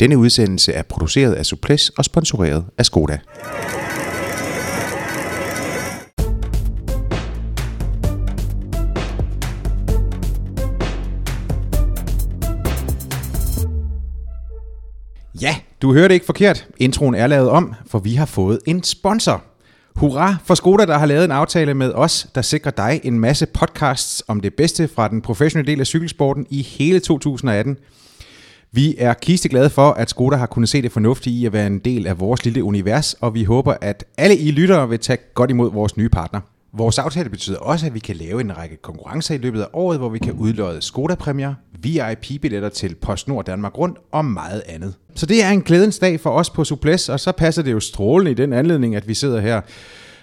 Denne udsendelse er produceret af Suples og sponsoreret af Skoda. Ja, du hørte ikke forkert. Introen er lavet om, for vi har fået en sponsor. Hurra for Skoda, der har lavet en aftale med os, der sikrer dig en masse podcasts om det bedste fra den professionelle del af cykelsporten i hele 2018. Vi er kisteglade for, at Skoda har kunnet se det fornuftige i at være en del af vores lille univers, og vi håber, at alle I lyttere vil tage godt imod vores nye partner. Vores aftale betyder også, at vi kan lave en række konkurrencer i løbet af året, hvor vi kan udløje Skoda-præmier, VIP-billetter til PostNord Danmark Rundt og meget andet. Så det er en glædens dag for os på Suples, og så passer det jo strålende i den anledning, at vi sidder her.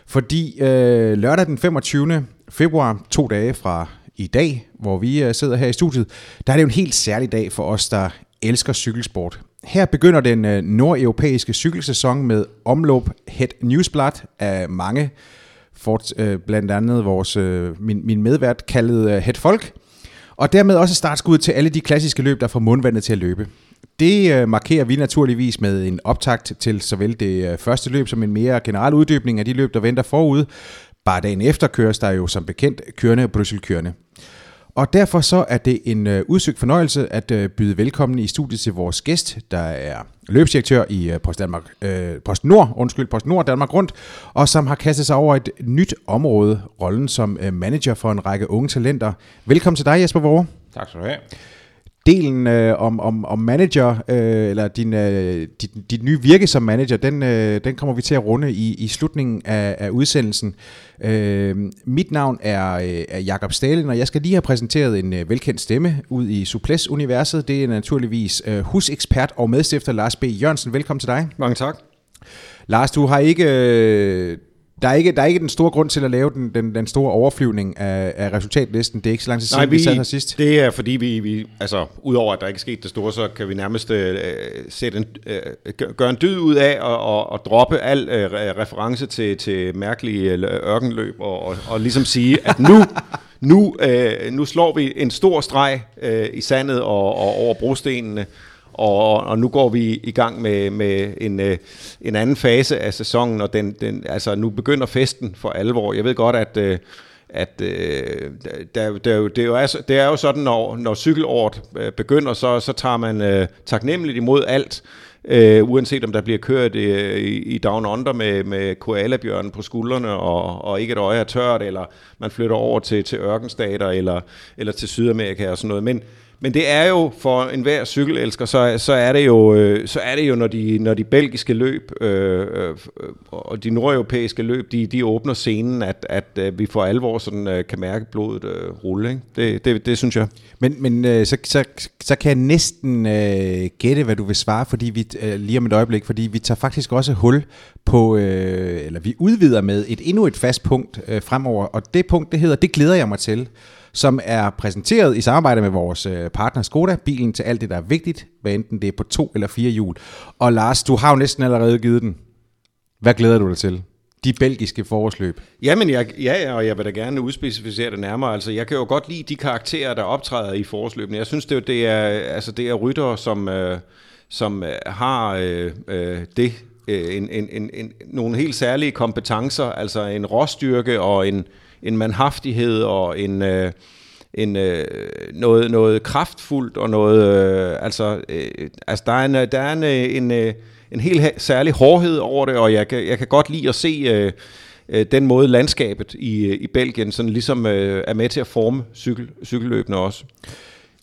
Fordi øh, lørdag den 25. februar, to dage fra i dag, hvor vi øh, sidder her i studiet, der er det jo en helt særlig dag for os, der elsker cykelsport. Her begynder den øh, nordeuropæiske cykelsæson med omløb Het Newsblad af mange, Fort, øh, blandt andet vores, øh, min, min medvært kaldet øh, Het Folk, og dermed også startskud til alle de klassiske løb, der får mundvandet til at løbe. Det øh, markerer vi naturligvis med en optakt til såvel det øh, første løb som en mere generel uddybning af de løb, der venter forud. Bare dagen efter køres der jo som bekendt kørende og Bruxelles-kørende. Og derfor så er det en øh, udsøgt fornøjelse at øh, byde velkommen i studiet til vores gæst, der er løbsdirektør i øh, Post, Danmark, øh, Post Nord, undskyld, Post Nord Danmark Rundt, og som har kastet sig over et nyt område, rollen som øh, manager for en række unge talenter. Velkommen til dig, Jesper Vore. Tak skal du have. Delen øh, om, om, om manager, øh, eller din, øh, dit, dit nye virke som manager, den, øh, den kommer vi til at runde i, i slutningen af, af udsendelsen. Øh, mit navn er, øh, er Jakob Stalin, og jeg skal lige have præsenteret en øh, velkendt stemme ud i Suples-universet. Det er naturligvis øh, husekspert og medstifter Lars B. Jørgensen. Velkommen til dig. Mange tak. Lars, du har ikke... Øh, der er, ikke, der er ikke den store grund til at lave den, den, den store overflyvning af, af resultatlisten. Det er ikke så lang tid siden, vi, vi sad her sidst. Det er fordi, vi, vi altså, udover at der ikke er sket det store, så kan vi nærmest øh, sætte en, øh, gøre en dyd ud af og, og, og droppe al øh, reference til, til mærkelige øh, ørkenløb og, og, og ligesom sige, at nu, nu, øh, nu slår vi en stor streg øh, i sandet og, og over brostenene og, og nu går vi i gang med, med en, øh, en anden fase af sæsonen, og den, den, altså nu begynder festen for alvor. Jeg ved godt, at, øh, at øh, der, der, det, er jo, altså, det er jo sådan, når, når cykelåret øh, begynder, så, så tager man øh, taknemmeligt imod alt, øh, uanset om der bliver kørt øh, i, i Down Under med, med koalabjørnen på skuldrene, og, og ikke et øje er tørt, eller man flytter over til, til ørkenstater, eller, eller til Sydamerika og sådan noget. Men, men det er jo for enhver cykelelsker, så, så er det jo, øh, så er det jo når, de, når de belgiske løb øh, øh, og de nordeuropæiske løb, de, de åbner scenen, at, at øh, vi for alvor sådan, øh, kan mærke blodet øh, rulle. Ikke? Det, det, det synes jeg. Men, men øh, så, så, så kan jeg næsten øh, gætte, hvad du vil svare, fordi vi øh, lige om et øjeblik, fordi vi tager faktisk også hul på, øh, eller vi udvider med et endnu et fast punkt øh, fremover, og det punkt, det hedder, det glæder jeg mig til som er præsenteret i samarbejde med vores øh, partner Skoda, bilen til alt det, der er vigtigt, hvad enten det er på to eller fire hjul. Og Lars, du har jo næsten allerede givet den. Hvad glæder du dig til? De belgiske forårsløb. Jamen, jeg, ja, og jeg vil da gerne udspecificere det nærmere. Altså, jeg kan jo godt lide de karakterer, der optræder i forårsløbene. Jeg synes, det, det, er, altså, det er rytter, som, øh, som øh, har øh, øh, det, øh, en, en, en, en, nogle helt særlige kompetencer, altså en råstyrke og en, en manhaftighed og en, øh, en øh, noget, noget kraftfuldt og noget, øh, altså, øh, altså der er en, der er en, øh, en, en, en helt særlig hårdhed over det, og jeg kan, jeg kan godt lide at se øh, øh, den måde landskabet i, øh, i Belgien sådan ligesom øh, er med til at forme cykel, cykelløbene også.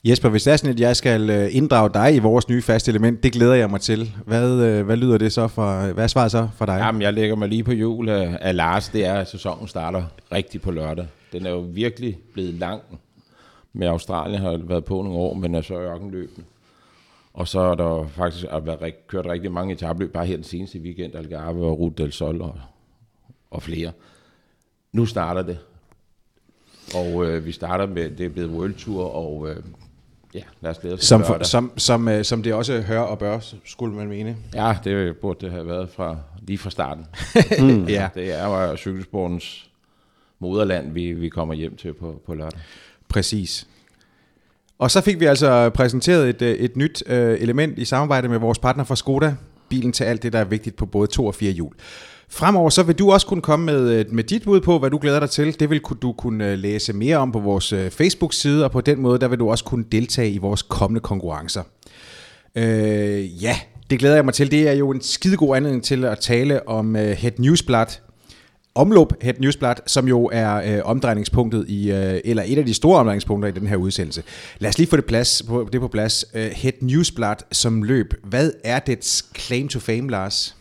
Jesper, hvis det er sådan, at jeg skal øh, inddrage dig i vores nye faste element, det glæder jeg mig til. Hvad, øh, hvad lyder det så for, hvad er svaret så for dig? Jamen, jeg lægger mig lige på jul af, af Lars. Det er, at sæsonen starter rigtig på lørdag. Den er jo virkelig blevet lang. Med Australien har været på nogle år, men er så ørkenløbende. Og så er der faktisk har været kørt rigtig mange etabløb, bare her den seneste weekend, Algarve og Route del Sol og, og flere. Nu starter det. Og øh, vi starter med, det er blevet World Tour, og øh, Ja, lad os glæde os som, for, som, som, uh, som det også hører og bør, skulle man mene. Ja, det burde det have været fra, lige fra starten. mm. ja. Det er jo cykelsportens moderland, vi, vi kommer hjem til på, på lørdag. Præcis. Og så fik vi altså præsenteret et, øh, et nyt øh, element i samarbejde med vores partner fra Skoda, bilen til alt det, der er vigtigt på både to og fire hjul. Fremover så vil du også kunne komme med, øh, med dit bud på, hvad du glæder dig til. Det vil du kunne øh, læse mere om på vores øh, Facebook-side, og på den måde der vil du også kunne deltage i vores kommende konkurrencer. Øh, ja, det glæder jeg mig til. Det er jo en skidegod anledning til at tale om uh, Head Newsblad, Omlop Head Newsblad, som jo er øh, omdrejningspunktet i, øh, eller et af de store omdrejningspunkter i den her udsendelse. Lad os lige få det, plads, på, det på plads. Uh, Head Newsblad som løb. Hvad er dets claim to fame, Lars?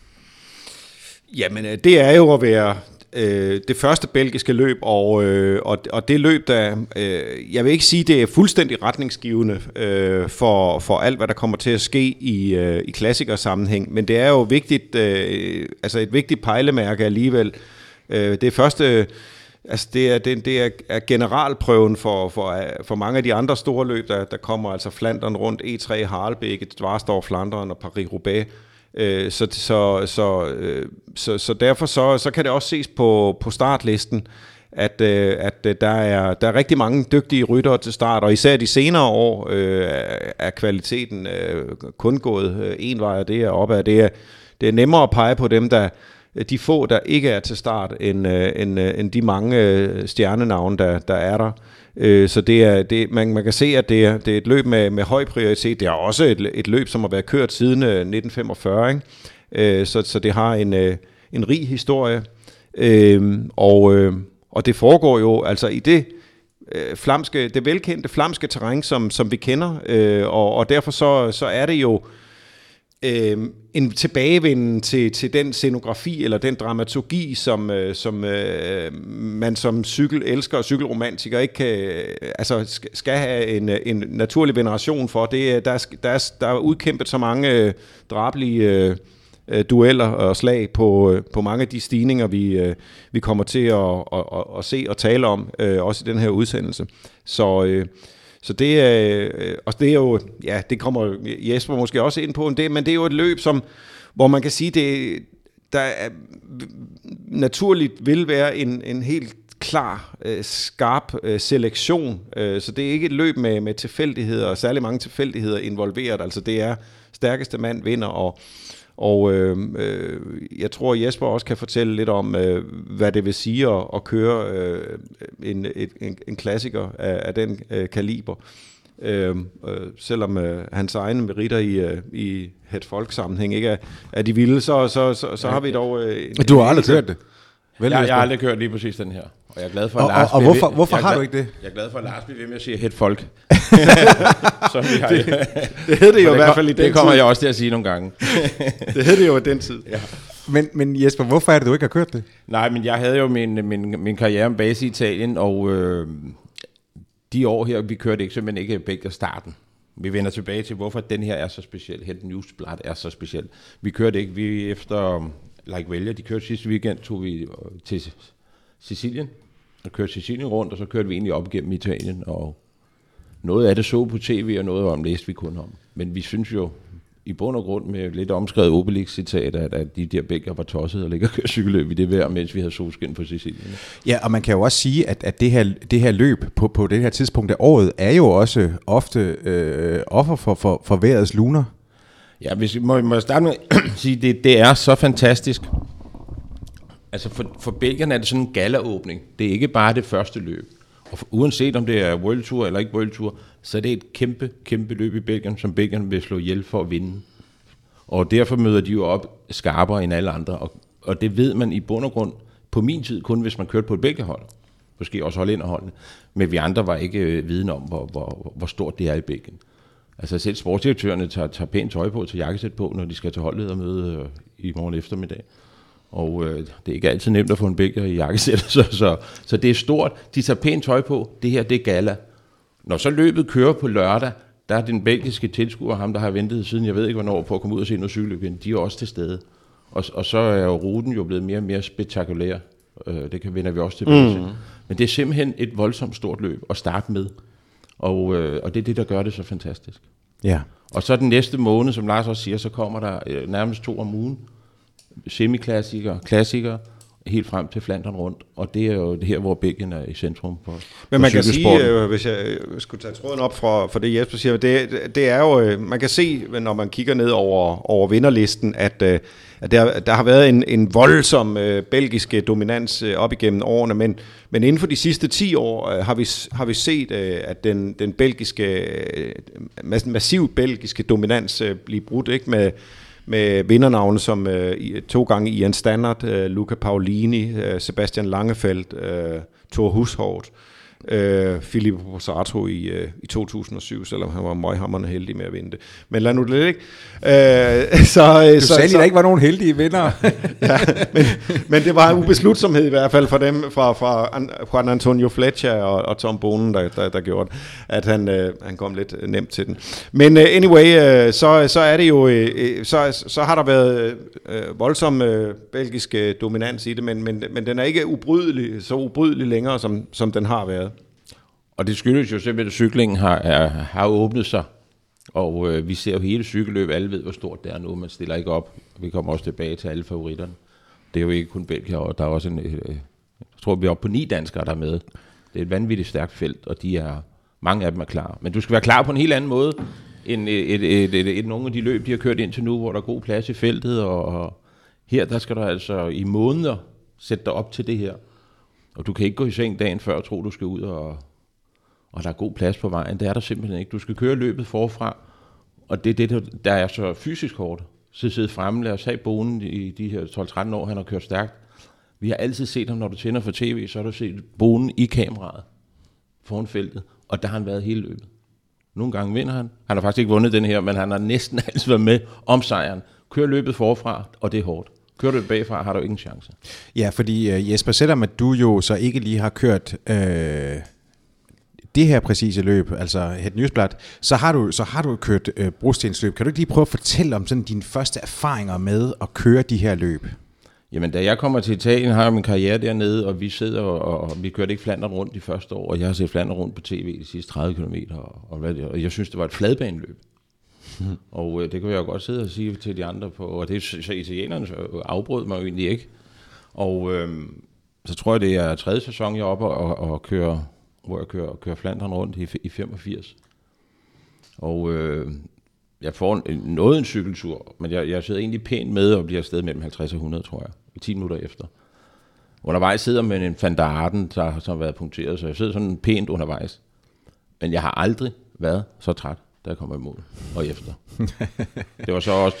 Jamen, øh, det er jo at være øh, det første belgiske løb, og, øh, og, og det løb, der, øh, jeg vil ikke sige, det er fuldstændig retningsgivende øh, for, for alt, hvad der kommer til at ske i, øh, i klassikersammenhæng, men det er jo vigtigt, øh, altså et vigtigt pejlemærke alligevel. Øh, det første, altså det er, det, det er, er generalprøven for, for, for mange af de andre store løb, der, der kommer, altså Flandern rundt, E3 Harlbæk, Dvarsdorf, Flandern og Paris-Roubaix, Øh, så, så, så, øh, så, så derfor så, så kan det også ses på, på startlisten, at, øh, at øh, der, er, der er rigtig mange dygtige ryttere til start, og især de senere år øh, er kvaliteten øh, kun gået øh, en vej, og det er opad. Det er, det er nemmere at pege på dem, der de få, der ikke er til start, end, øh, end, øh, end de mange øh, stjernenavne, der, der er der. Øh, så det er, det, man, man kan se, at det er, det er et løb med, med høj prioritet. Det er også et, et løb, som har været kørt siden øh, 1945, ikke? Øh, så, så det har en, øh, en rig historie. Øh, og, øh, og det foregår jo altså i det øh, flamske, det velkendte flamske terræn, som, som vi kender, øh, og, og derfor så, så er det jo øh, Øhm, en tilbagevenden til, til den scenografi eller den dramaturgi, som, øh, som øh, man som cykel elsker og cykelromantiker ikke kan, øh, altså skal have en, øh, en naturlig veneration for. Det, der, er, der, er, der er udkæmpet så mange øh, drabelige øh, øh, dueller og slag på, øh, på mange af de stigninger, vi, øh, vi kommer til at, at, at, at se og tale om, øh, også i den her udsendelse. Så... Øh, så det, øh, øh, og det er jo, ja, det kommer Jesper måske også ind på, det, men det er jo et løb, som, hvor man kan sige, det, der er, naturligt vil være en, en helt klar, øh, skarp øh, selektion. Øh, så det er ikke et løb med, med tilfældigheder, og særlig mange tilfældigheder involveret. Altså det er stærkeste mand vinder, og, og øh, øh, jeg tror, Jesper også kan fortælle lidt om, øh, hvad det vil sige at, at køre øh, en, et, en, en klassiker af, af den øh, kaliber. Øh, øh, selvom øh, hans egne meritter i, øh, i het folk sammenhæng ikke er, er de vilde, så, så, så, så har vi dog... Øh, du har aldrig kørt det? Vel, jeg, jeg har aldrig kørt lige præcis den her. Og jeg er glad for, at og, Lars og, og hvorfor, hvorfor har glad, du ikke det? Jeg er glad for, at Lars bliver ved med at sige het folk. Som vi har, det, det hed det jo i hvert fald i den Det kommer tid. jeg også til at sige nogle gange. det hed det jo i den tid. Ja. Men, men Jesper, hvorfor er det, du ikke har kørt det? Nej, men jeg havde jo min, min, min karriere med base i Italien, og øh, de år her, vi kørte ikke simpelthen ikke begge starten. Vi vender tilbage til, hvorfor den her er så speciel. Helt Newsblad er så speciel. Vi kørte ikke, vi efter Like Vælger, de kørte sidste weekend, tog vi øh, til Sicilien, og kørte Sicilien rundt, og så kørte vi egentlig op igennem Italien, og noget af det så på tv, og noget om læste vi kun om. Men vi synes jo, i bund og grund med lidt omskrevet Obelix-citat, at, at de der bækker var tosset og ligger og kører cykelløb i det vejr, mens vi havde solskin på Sicilien. Ja, og man kan jo også sige, at, at det, her, det her løb på, på det her tidspunkt af året, er jo også ofte øh, offer for, for, for vejrets luner. Ja, hvis må, må jeg starte med at sige, det, det er så fantastisk. Altså for, for Belgien er det sådan en galaåbning. Det er ikke bare det første løb. Og for, uanset om det er World Tour eller ikke World Tour, så er det et kæmpe, kæmpe løb i Belgien, som Belgien vil slå ihjel for at vinde. Og derfor møder de jo op skarpere end alle andre. Og, og det ved man i bund og grund på min tid kun, hvis man kørte på et Belgien-hold. Måske også holde ind og holdene. Men vi andre var ikke øh, viden om, hvor, hvor, hvor stort det er i Belgien. Altså selv sportsdirektørerne tager, tager pænt tøj på, tager jakkesæt på, når de skal til holdledermøde øh, i morgen eftermiddag. Og øh, det er ikke altid nemt at få en bækker i jakkesæt, så, så, så det er stort. De tager pænt tøj på. Det her, det er gala. Når så løbet kører på lørdag, der er den belgiske tilskuer, ham der har ventet siden, jeg ved ikke hvornår, på at komme ud og se noget cykelløb igen, de er også til stede. Og, og så er jo ruten jo blevet mere og mere spektakulær. Øh, det kan vender vi også tilbage mm. til. Men det er simpelthen et voldsomt stort løb at starte med. Og, øh, og det er det, der gør det så fantastisk. Ja. Og så den næste måned, som Lars også siger, så kommer der øh, nærmest to om ugen. Semiklassikere, klassikere, helt frem til Flandern rundt, og det er jo det her, hvor Belgien er i centrum for Men man kan sige, øh, hvis jeg øh, skulle tage tråden op fra, for det Jesper siger, det, det er jo, øh, man kan se, når man kigger ned over, over vinderlisten, at, at der, der har været en, en voldsom øh, belgisk dominans øh, op igennem årene, men, men inden for de sidste 10 år øh, har, vi, har vi set, øh, at den, den belgiske, øh, mas- massiv belgiske dominans øh, blive brudt, ikke med med vindernavne som øh, to gange Ian Standard, øh, Luca Paolini, øh, Sebastian Langefeldt, øh, Thor Hushovd, øh, Filippo Pozzato i, øh, i 2007, selvom han var møghammerende heldig med at vinde det. Men lad nu det ligge. Øh, så, Du sagde lige, der ikke var nogen heldige vinder. ja, men, men det var en ubeslutsomhed i hvert fald for dem, fra, fra An- Juan Antonio Fletcher og, og Tom Bonen, der, der, der gjorde, at han, øh, han kom lidt øh, nemt til den. Men øh, anyway, øh, så, så er det jo, øh, øh, så, så har der været øh, voldsom øh, belgisk øh, dominans i det, men, men, men den er ikke ubrydelig, så ubrydelig længere, som, som den har været. Og det skyldes jo simpelthen, at cyklingen har, er, har åbnet sig. Og øh, vi ser jo hele cykelløb, alle ved, hvor stort det er nu, man stiller ikke op. Vi kommer også tilbage til alle favoritterne. Det er jo ikke kun Belgier, og der er også en, øh, øh, jeg tror, vi er oppe på ni danskere, der er med. Det er et vanvittigt stærkt felt, og de er, mange af dem er klar. Men du skal være klar på en helt anden måde, end et, et, et, et, et, nogle af de løb, de har kørt indtil nu, hvor der er god plads i feltet, og, og her, der skal du altså i måneder sætte dig op til det her. Og du kan ikke gå i seng dagen før og tro, du skal ud og, og der er god plads på vejen. Det er der simpelthen ikke. Du skal køre løbet forfra, og det er det, der- er så fysisk hårdt. Så sidde fremme, lad os have bonen i de her 12-13 år, han har kørt stærkt. Vi har altid set ham, når du tænder for tv, så har du set bonen i kameraet foran feltet, og der har han været hele løbet. Nogle gange vinder han. Han har faktisk ikke vundet den her, men han har næsten altid været med om sejren. Kør løbet forfra, og det er hårdt. Kører du det bagfra, har du ingen chance. Ja, fordi øh, Jesper, selvom at du jo så ikke lige har kørt øh, det her præcise løb, altså Het Newsblad, så har du, så har du kørt øh, brostensløb. Kan du ikke lige prøve at fortælle om sådan dine første erfaringer med at køre de her løb? Jamen, da jeg kommer til Italien, har jeg min karriere dernede, og vi sidder og, og vi kørte ikke Flandern rundt de første år, og jeg har set Flandern rundt på tv de sidste 30 km, og, og, hvad det, og jeg synes, det var et fladbaneløb. og øh, det kunne jeg jo godt sidde og sige til de andre på, og det så italienerne afbrød mig jo egentlig ikke. Og øh, så tror jeg, det er tredje sæson, jeg er oppe og, og, og kører, hvor jeg kører, kører Flandern rundt i, i 85. Og øh, jeg får en, noget en cykeltur, men jeg, jeg sidder egentlig pænt med og bliver afsted mellem 50 og 100, tror jeg, 10 minutter efter. Undervejs sidder man en fandarten, der der, som har været punkteret, så jeg sidder sådan pænt undervejs. Men jeg har aldrig været så træt, jeg kommer i mål og efter. det var så også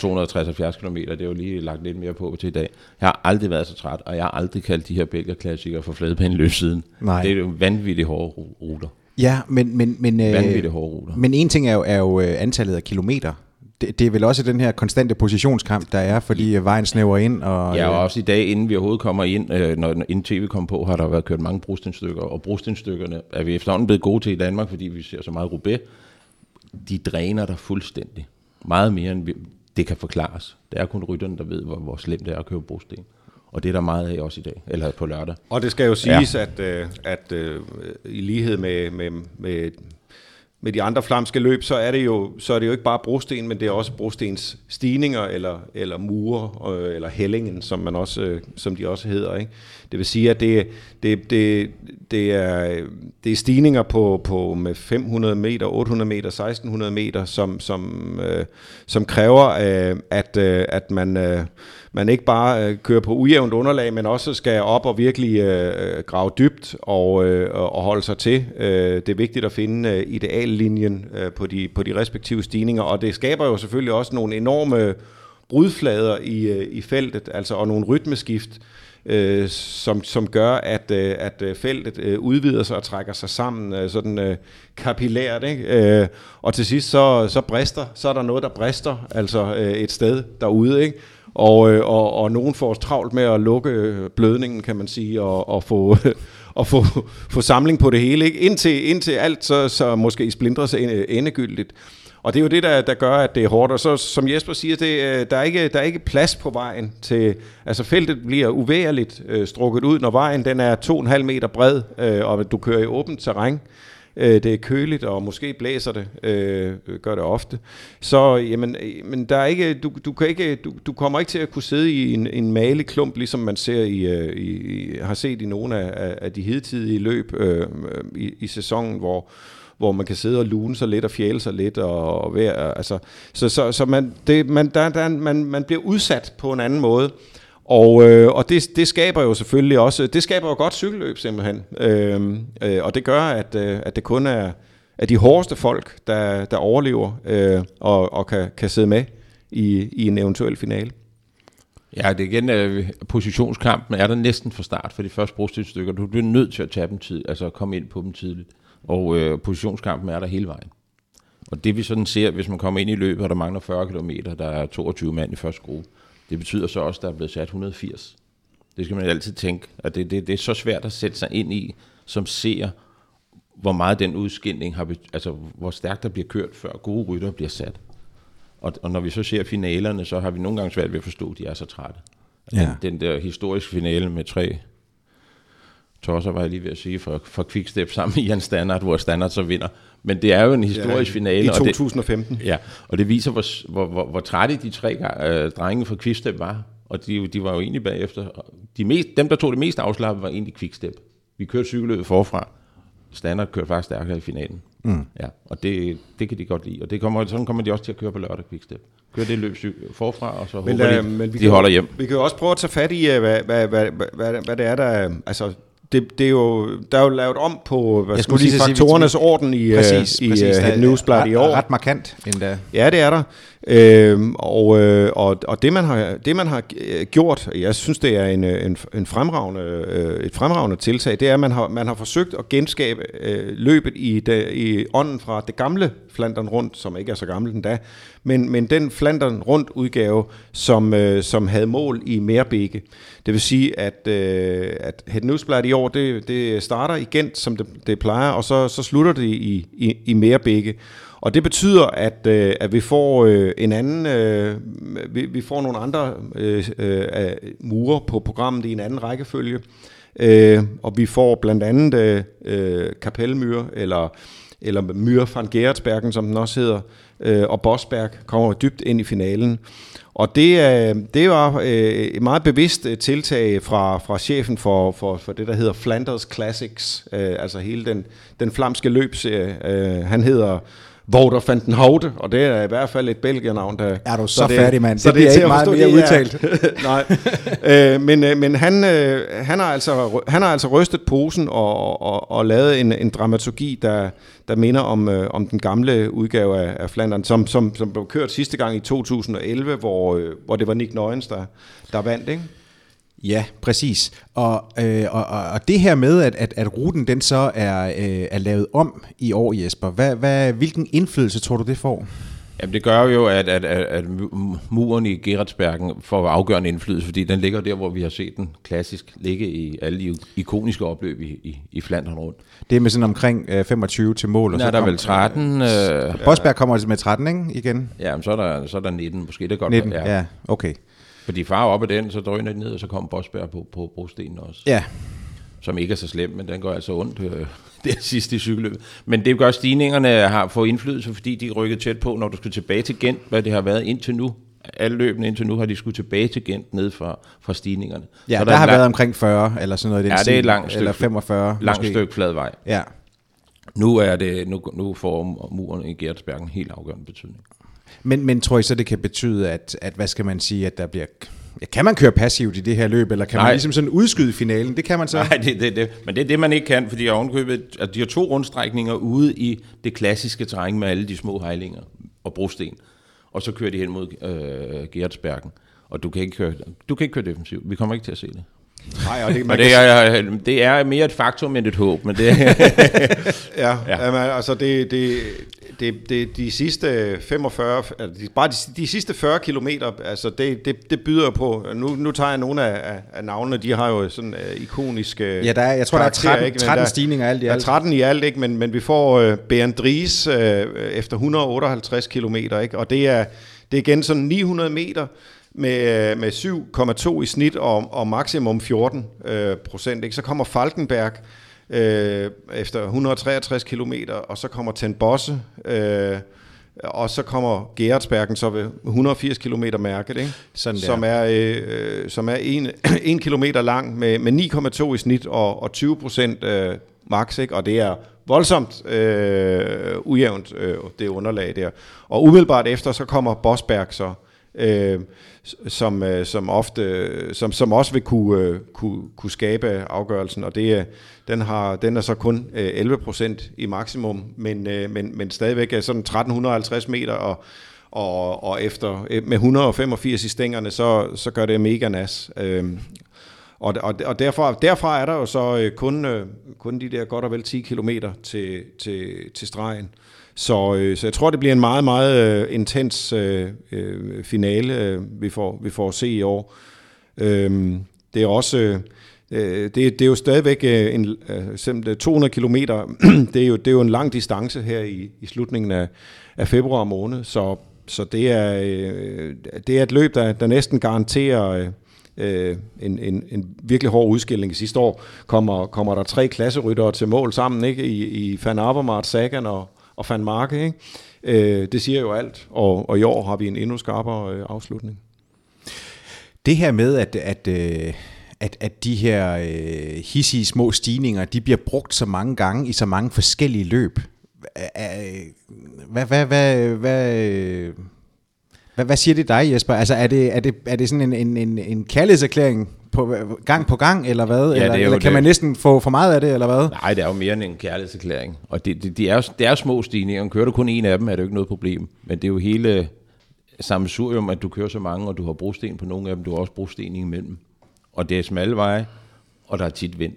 260-70 km, det er jo lige lagt lidt mere på til i dag. Jeg har aldrig været så træt, og jeg har aldrig kaldt de her Belgier-klassikere for fladbaneløb siden. Nej. Det er jo vanvittigt hårde ru- ruter. Ja, men, men, men, øh, Vanvittigt hårde ruter. men en ting er jo, er jo øh, antallet af kilometer. Det, det er vel også den her konstante positionskamp, der er, fordi vejen snæver ind. Og, Ja, og øh, også i dag, inden vi overhovedet kommer ind, øh, når når- inden tv kom på, har der været kørt mange brostenstykker, og brostenstykkerne er vi efterhånden blevet gode til i Danmark, fordi vi ser så meget Roubaix. De dræner der fuldstændig. Meget mere, end det kan forklares. Det er kun rytterne, der ved, hvor, hvor slemt det er at købe brosten. Og det er der meget af også i dag, eller på lørdag. Og det skal jo siges, ja. at, øh, at øh, i lighed med, med, med, med de andre flamske løb, så er det jo, så er det jo ikke bare brosten, men det er også brostens stigninger, eller, eller mure, øh, eller hellingen, som, man også, øh, som de også hedder. Ikke? Det vil sige, at det, det, det, det, er, det er stigninger på, på med 500 meter, 800 meter, 1600 meter, som, som, øh, som kræver, øh, at, øh, at man... Øh, man ikke bare øh, kører på ujævnt underlag, men også skal op og virkelig øh, øh, grave dybt og, øh, og holde sig til. Øh, det er vigtigt at finde øh, ideallinjen øh, på, de, på de respektive stigninger, og det skaber jo selvfølgelig også nogle enorme brudflader i, øh, i feltet, altså og nogle rytmeskift, øh, som, som gør, at, øh, at øh, feltet øh, udvider sig og trækker sig sammen øh, sådan øh, kapillært. Ikke? Øh, og til sidst så, så brister, så er der noget, der brister, altså øh, et sted derude, ikke? Og, øh, og, og nogen får travlt med at lukke øh, blødningen, kan man sige, og, og få, og få, få samling på det hele, ikke? Indtil, indtil alt så, så måske i sig endegyldigt. Og det er jo det, der, der gør, at det er hårdt. Og så, som Jesper siger, det, øh, der, er ikke, der er ikke plads på vejen til... Altså feltet bliver uværligt øh, strukket ud, når vejen den er 2,5 meter bred, øh, og du kører i åbent terræn. øh, det er køligt, og måske blæser det, øh, gør det ofte, så jamen, øh, men der er ikke, du, du, kan ikke, du, du kommer ikke til at kunne sidde i en, en maleklump, ligesom man ser i, øh, i, har set i nogle af, af de hidtidige løb øh, i, i sæsonen, hvor hvor man kan sidde og lune sig lidt og fjæle sig lidt og, og være, altså, så, så, så man, det, man, der, der, man, man bliver udsat på en anden måde. Og, øh, og det, det skaber jo selvfølgelig også, det skaber jo godt cykelløb simpelthen. Øh, øh, og det gør, at, øh, at det kun er, er de hårdeste folk, der, der overlever øh, og, og kan, kan sidde med i, i en eventuel finale. Ja, det er igen, øh, positionskampen er der næsten for start for de første brugstidsstykker. Du bliver nødt til at tage dem tid, altså komme ind på dem tidligt. Og øh, positionskampen er der hele vejen. Og det vi sådan ser, hvis man kommer ind i løbet, og der mangler 40 km, der er 22 mand i første gruppe, det betyder så også, at der er blevet sat 180. Det skal man altid tænke, at det, det, det er så svært at sætte sig ind i, som ser, hvor meget den udskilling har, altså hvor stærkt der bliver kørt, før gode rytter bliver sat. Og, og når vi så ser finalerne, så har vi nogle gange svært ved at forstå, at de er så trætte. Ja. Den, den der historiske finale med tre tosser, var jeg lige ved at sige, for, for Quickstep sammen med Jan Standard, hvor Standard så vinder. Men det er jo en historisk ja, finale. I 2015. Og det, ja, og det viser, hvor, hvor, hvor, hvor trætte de tre øh, drenge fra Quickstep var. Og de, de var jo egentlig bagefter. De mest, dem, der tog det mest afslappet, var egentlig Quickstep. Vi kørte cykelløbet forfra. Standard kørte faktisk stærkere i finalen. Mm. Ja, og det, det kan de godt lide. Og det kommer, sådan kommer de også til at køre på lørdag Quickstep. Køre det løb forfra, og så men, håber de, men vi de holder hjem. Vi kan jo også prøve at tage fat i, øh, hvad, hvad, hvad, hvad, hvad det er, der... Altså, det, det er jo, der er jo lavet om på hvad jeg skulle sige, faktorernes sige, orden i, præcis, i, præcis, i uh, Newsblad i år. Ret markant endda. Ja, det er der. Øhm, og, øh, og, og det man har det man har øh, gjort, jeg synes det er en, øh, en, en fremragende, øh, et fremragende tiltag, det er at man har man har forsøgt at genskabe øh, løbet i de, i ånden fra det gamle Flandern rundt, som ikke er så gammel den da, men men den Flandern rundt udgave, som øh, som havde mål i Merbeke. Det vil sige at øh, at Het Newsblad i år det det starter igen som det, det plejer, og så så slutter det i i, i Merbeke. Og det betyder, at, øh, at vi får øh, en anden, øh, vi, vi får nogle andre øh, øh, mure på programmet i en anden rækkefølge. Øh, og vi får blandt andet øh, øh Kapelmyr, eller, eller Myr van Geretsbergen, som den også hedder, øh, og Bosberg kommer dybt ind i finalen. Og det, er, det var øh, et meget bevidst tiltag fra, fra chefen for, for, for det, der hedder Flanders Classics, øh, altså hele den, den flamske løbserie. Øh, han hedder Wouter van den Houte, og det er i hvert fald et belgiernavn. Der, er du så, så det, færdig, mand? Så det, det bliver ikke meget mere udtalt. Nej, øh, men, øh, men han, øh, han, har altså, han har altså rystet posen og, og, og lavet en, en dramaturgi, der, der minder om, øh, om den gamle udgave af, af Flandern, som, som, som blev kørt sidste gang i 2011, hvor, øh, hvor det var Nick Nøjens, der, der vandt, ikke? Ja, præcis. Og, øh, og, og det her med, at, at, at ruten den så er, øh, er lavet om i år, Jesper, hvad, hvad, hvilken indflydelse tror du, det får? Jamen det gør jo, at, at, at, at muren i Gerardsbergen får afgørende indflydelse, fordi den ligger der, hvor vi har set den klassisk ligge i alle de ikoniske opløb i, i, i Flandern rundt. Det er med sådan omkring øh, 25 til mål. Og ja, så der er vel 13. Øh, Bosberg kommer med 13, ikke? Igen. Ja, men så er der, så er der 19, måske det godt. 19, ja. ja, okay. Fordi far op ad den, så drøner de ned, og så kommer Bosberg på, på brostenen også. Ja. Som ikke er så slem, men den går altså ondt øh, det sidste i cykelløbet. Men det gør, stigningerne har fået indflydelse, fordi de rykket tæt på, når du skal tilbage til Gent, hvad det har været indtil nu. Alle løbene indtil nu har de skulle tilbage til Gent ned fra, fra stigningerne. Ja, så der, der har lang... været omkring 40 eller sådan noget. Den ja, det er et langt stykke, eller 45 langt måske. stykke flad vej. Ja. Nu, er det, nu, nu får muren i Gertsbergen en helt afgørende betydning. Men, men tror I så, det kan betyde, at, at hvad skal man sige, at der bliver Ja, kan man køre passivt i det her løb, eller kan Nej. man ligesom sådan udskyde finalen? Det kan man så. Nej, det, det, det. men det er det, man ikke kan, fordi ovenkøbet, at de har to rundstrækninger ude i det klassiske terræn med alle de små hejlinger og brosten. Og så kører de hen mod øh, Gertsbergen. Og du kan, ikke køre, du kan ikke køre defensivt. Vi kommer ikke til at se det. Nej, og det, man og det, er, det er mere et faktum end et håb, men det ja, ja. Jamen, altså det, det, det, det, de sidste 45, altså de, bare de, de sidste 40 kilometer, altså det, det, det byder på, nu, nu tager jeg nogle af, af, af navnene, de har jo sådan uh, ikoniske Ja, der er, jeg tror, der er 13, ikke? 13 der, stigninger alt i alt. Der er 13 i alt, ikke? Men, men vi får uh, Beandris uh, efter 158 kilometer, ikke? og det er, det er igen sådan 900 meter, med, med 7,2 i snit og, og maksimum 14 øh, procent. Ikke? Så kommer Falkenberg øh, efter 163 km, og så kommer Ten Bosse, øh, og så kommer Gerardsbergen så ved 180 km mærket, ikke? Sådan der. som er, øh, som er 1 km lang med, med 9,2 i snit og, og 20 procent øh, max, ikke? og det er voldsomt øh, ujævnt, øh, det underlag der. Og umiddelbart efter, så kommer Bosberg så, øh, som, øh, som, ofte, som, som også vil kunne, øh, kunne, kunne skabe afgørelsen, og det, øh, den, har, den er så kun øh, 11 procent i maksimum, men, øh, men, men stadigvæk er sådan 1350 meter, og, og, og efter øh, med 185 i stængerne, så, så gør det mega nas. Øh, og, og, og derfra, derfra er der jo så øh, kun, øh, kun de der godt og vel 10 kilometer til, til, til stregen. Så, øh, så jeg tror, det bliver en meget, meget øh, intens øh, øh, finale, øh, vi, får, vi får at se i år. Øh, det er også... Øh, øh, det, det er jo stadigvæk øh, en, øh, 200 kilometer, det er, jo, det er jo en lang distance her i, i slutningen af, af februar måned, så, så det, er, det er et løb, der, der næsten garanterer øh, en, en, en virkelig hård udskilling. Sidste år kommer, kommer der tre klasseryttere til mål sammen ikke? i, i Van Avermaet, Sagan og, og Van Marke. Ikke? Øh, det siger jo alt, og, og i år har vi en endnu skarpere øh, afslutning. Det her med, at, at, øh, at, at de her øh, hissige små stigninger, de bliver brugt så mange gange i så mange forskellige løb. Hvad, hvad, hvad, hvad, hvad, hvad siger det dig, Jesper? Altså, er det, er det, er det sådan en, en, en, en kærlighedserklæring på, gang på gang, eller hvad? Ja, eller, det er jo eller kan det. man næsten få for meget af det, eller hvad? Nej, det er jo mere end en kærlighedserklæring. Og det, det, de er, jo- det er små stigninger. Kører du kun en af dem, er det jo ikke noget problem. Men det er jo hele sammensurium, at du kører så mange, og du har brosten på nogle af dem, du har også brosten imellem. Og det er smalle veje, og der er tit vind.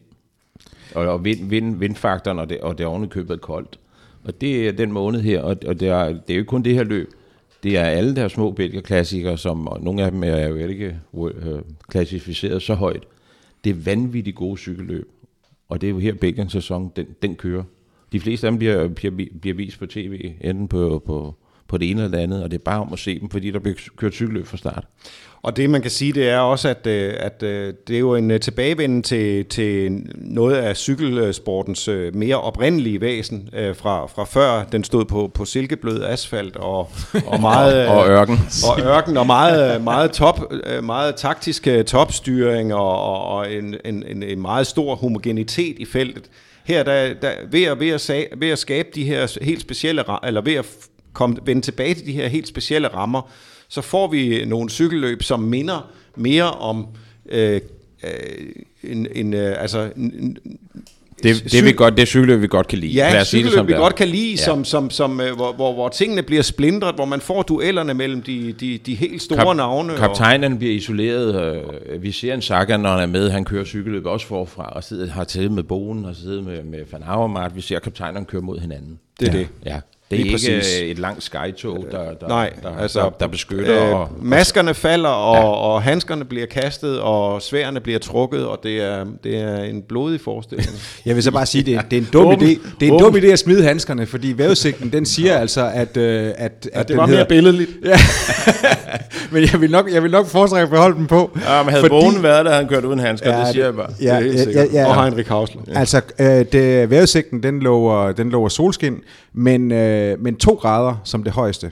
Og, og vind, vind, vindfaktoren, og det, og det er ovenikøbet koldt. Og det er den måned her, og, og det, er, det er jo ikke kun det her løb. Det er alle der små bælgerklassikere, som og nogle af dem er jo ikke øh, klassificeret så højt. Det er vanvittigt gode cykelløb. Og det er jo her Belgiens sæson, den, den kører. De fleste af dem bliver, bliver, bliver vist på tv, enten på, på, på det ene eller det andet, og det er bare om at se dem, fordi der bliver kørt cykelløb fra start. Og det man kan sige, det er også, at, øh, at øh, det er jo en øh, tilbagevenden til, til noget af cykelsportens mere oprindelige væsen fra, fra før den stod på, på silkeblød asfalt og, og meget Og ørken. og ørken og meget, meget, top, meget taktisk topstyring og, og, en, en, en, meget stor homogenitet i feltet. Her der, der, ved, at, ved, at, ved at skabe de her helt specielle eller ved at komme, vende tilbage til de her helt specielle rammer, så får vi nogle cykelløb, som minder mere om øh, øh, en, en, øh, altså, en, Det, det, vi godt, det cykelløb, vi godt kan lide. Lad Ja, det, cykelløb vi det er. godt kan lide, ja. Som, som, som, øh, hvor, hvor, hvor tingene bliver splindret, hvor man får duellerne mellem de, de, de helt store Kap- navne. og- Kaptajnen bliver isoleret. Øh, vi ser en Sagan, når han er med. Han kører cykelløb også forfra og sidder, har taget med Bogen og sidder med, med Van Avermaet. Vi ser kaptajnerne køre mod hinanden. Det er ja. det. Ja. Det er Lige ikke præcis. øh, et langt skytog, der, der, Nej, der, altså, der, der beskytter. Øh, og, maskerne falder, og, ja. og handskerne bliver kastet, og sværene bliver trukket, og det er, det er en blodig forestilling. Jeg vil så bare sige, det er, det er en dum idé. Det er en dum idé at smide handskerne, fordi vævesigten, den siger altså, at, øh, at, at ja, det den var hedder, mere billedligt. Ja. Men jeg vil nok, jeg vil nok foretrække at beholde dem på. ja, men havde fordi... Bogen været der, han kørt uden handsker, ja, det siger jeg bare. Ja, det er helt ja, sikkert. ja, ja. Og Heinrich Hausler. Ja. Altså, øh, det, vejrudsigten, den lover, den lover solskin, men, øh, men to grader som det højeste.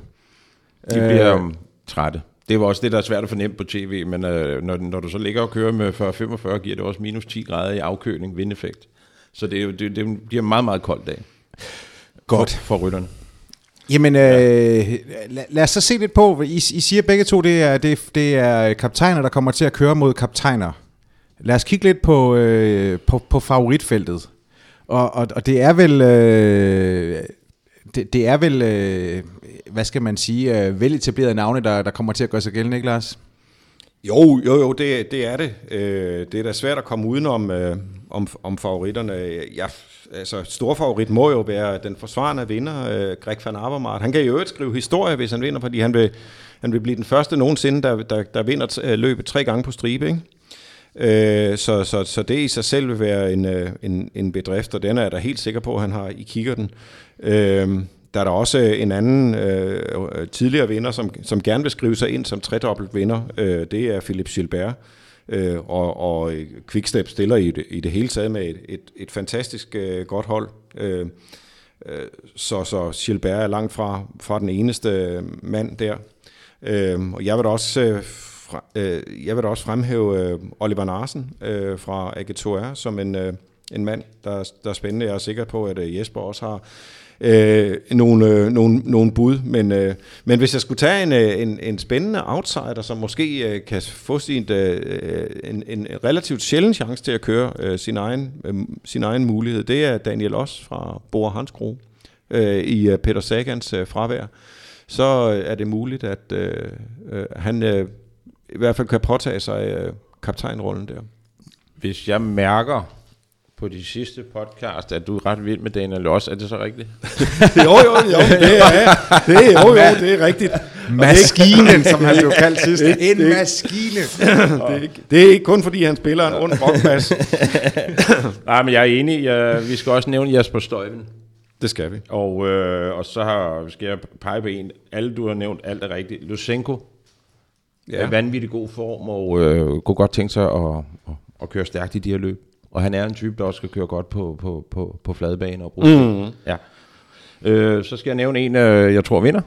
De bliver um, trætte. Det var også det, der er svært at fornemme på tv, men øh, når, når du så ligger og kører med 40-45, giver det også minus 10 grader i afkøling, vindeffekt. Så det, er jo, det, det bliver en meget, meget kold dag Godt. for, for rytterne. Jamen, øh, lad, lad os så se lidt på, I, I siger begge to, det er, det, det er kaptajner, der kommer til at køre mod kaptajner. Lad os kigge lidt på, øh, på, på favoritfeltet. Og, og, og det er vel, øh, det, det er vel, øh, hvad skal man sige, øh, veletablerede navne, der, der kommer til at gøre sig gældende, ikke Lars? Jo, jo, jo, det, det er det. Øh, det er da svært at komme udenom øh, om, om favoritterne. Ja, altså, stor favorit må jo være den forsvarende vinder, øh, Greg van Avermaet. Han kan jo øvrigt skrive historie, hvis han vinder, fordi han vil, han vil blive den første nogensinde, der, der, der vinder t- øh, løbet tre gange på stribe, ikke? Øh, så, så, så det i sig selv vil være en, øh, en, en bedrift, og den er jeg da helt sikker på, at han har i kigger den. Øh, der er der også øh, en anden øh, tidligere vinder, som, som gerne vil skrive sig ind som tredobbelt vinder. Øh, det er Philip Gilbert, Øh, og, og øh, Quickstep stiller i det, i det hele taget med et, et, et fantastisk øh, godt hold. Øh, øh, så, så Gilbert er langt fra, fra den eneste øh, mand der. Øh, og jeg vil da også, øh, fra, øh, jeg vil da også fremhæve øh, Oliver Narsen øh, fra AG2R som en, øh, en mand, der, der er spændende. Jeg er sikker på, at øh, Jesper også har øh, nogle, øh, nogle, nogle bud. Men, øh, men hvis jeg skulle tage en, øh, en, en spændende outsider, som måske øh, kan få sin, øh, øh en, en relativt sjælden chance til at køre øh, sin, egen, øh, sin egen mulighed, det er Daniel Os fra Bor Hansgro øh, i øh, Peter Sagans øh, fravær. Så øh, er det muligt, at øh, øh, han øh, i hvert fald kan påtage sig øh, kaptajnrollen der. Hvis jeg mærker på de sidste podcast, at du er ret vild med Daniel Loss. Er det så rigtigt? jo, jo, jo, det er, det er, jo, jo, det er rigtigt. Maskinen, som han blev kaldt sidst. En maskine. det, er ikke, det er ikke kun, fordi han spiller en ond rockbass. Nej, men jeg er enig. Jeg, vi skal også nævne Jasper Støjven. Det skal vi. Og, øh, og så har, skal jeg pege på en. Alle, du har nævnt, alt er rigtigt. Lusenko ja. er vanvittig god form, og øh, kunne godt tænke sig at, at, at køre stærkt i de her løb. Og han er en type, der også skal køre godt på, på, på, på fladbane og bruge mm. Ja. Øh, så skal jeg nævne en, øh, jeg tror vinder.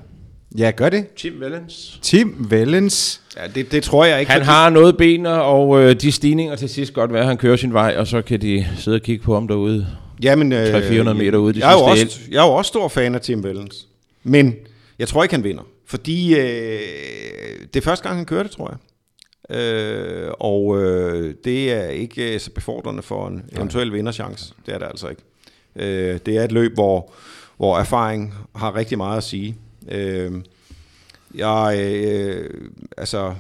Ja, gør det. Tim Vellens. Tim Vellens. Ja, det, det tror jeg ikke. Han fordi... har noget ben, og øh, de stigninger til sidst godt være, at han kører sin vej, og så kan de sidde og kigge på ham derude. Jamen, øh, 300-400 meter ude. De jeg, er også, jeg er jo også stor fan af Tim Vellens. Men jeg tror ikke, han vinder. Fordi øh, det er første gang, han kører det, tror jeg. Øh, og øh, det er ikke så befordrende for en eventuel vinderchance. Det er det altså ikke. Øh, det er et løb, hvor, hvor erfaring har rigtig meget at sige. Øh, jeg, øh, altså,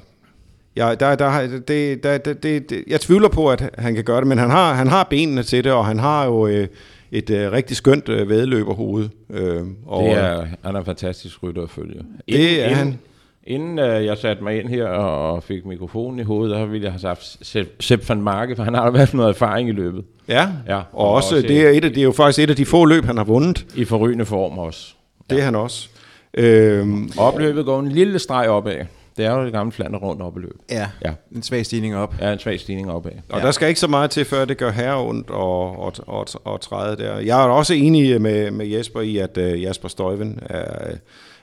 jeg, der, der, det, der, det, det, jeg tvivler på, at han kan gøre det, men han har, han har benene til det, og han har jo øh, et øh, rigtig skønt øh, vedløberhoved. Øh, og, det er, han er en fantastisk rytter at følge. Det er han. Inden øh, jeg satte mig ind her og fik mikrofonen i hovedet, der ville jeg have sagt Sepp van Marke, for han har været noget erfaring i løbet. Ja, ja og, og også, også det, er et af, det er jo faktisk et af de få løb, han har vundet. I forrygende form også. Det er han også. Øhm, Opløbet går en lille streg opad. Det er jo det gamle flander rundt op i løbet. Ja, ja, en svag stigning op. Ja, en svag stigning opad. Og ja. der skal ikke så meget til, før det gør her ondt og, og, og, og træde der. Jeg er også enig med, med Jesper i, at uh, Jasper Støjven er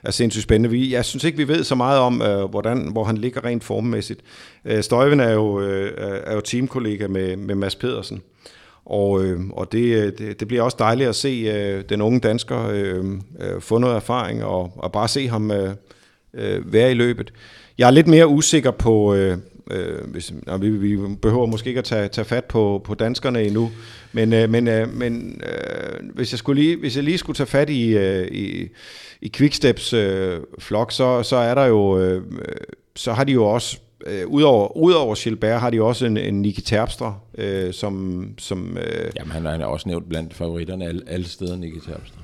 er sindssygt spændende. Vi, jeg synes ikke, vi ved så meget om, øh, hvordan, hvor han ligger rent formmæssigt. Øh, Støjven er jo, øh, er jo teamkollega med, med Mads Pedersen, og, øh, og det, øh, det, det bliver også dejligt at se øh, den unge dansker øh, øh, få noget erfaring, og, og bare se ham øh, øh, være i løbet. Jeg er lidt mere usikker på... Øh, Øh, hvis, og vi, vi behøver måske ikke at tage, tage fat på, på danskerne endnu, men, øh, men, øh, men øh, hvis, jeg skulle lige, hvis jeg lige skulle tage fat i, øh, i, i Quicksteps øh, flok, så, så er der jo, øh, så har de jo også, øh, udover, udover Gilbert, har de også en, en Niki Terpstra, øh, som... som øh, Jamen han er også nævnt blandt favoritterne alle, alle steder, Niki Terpstra.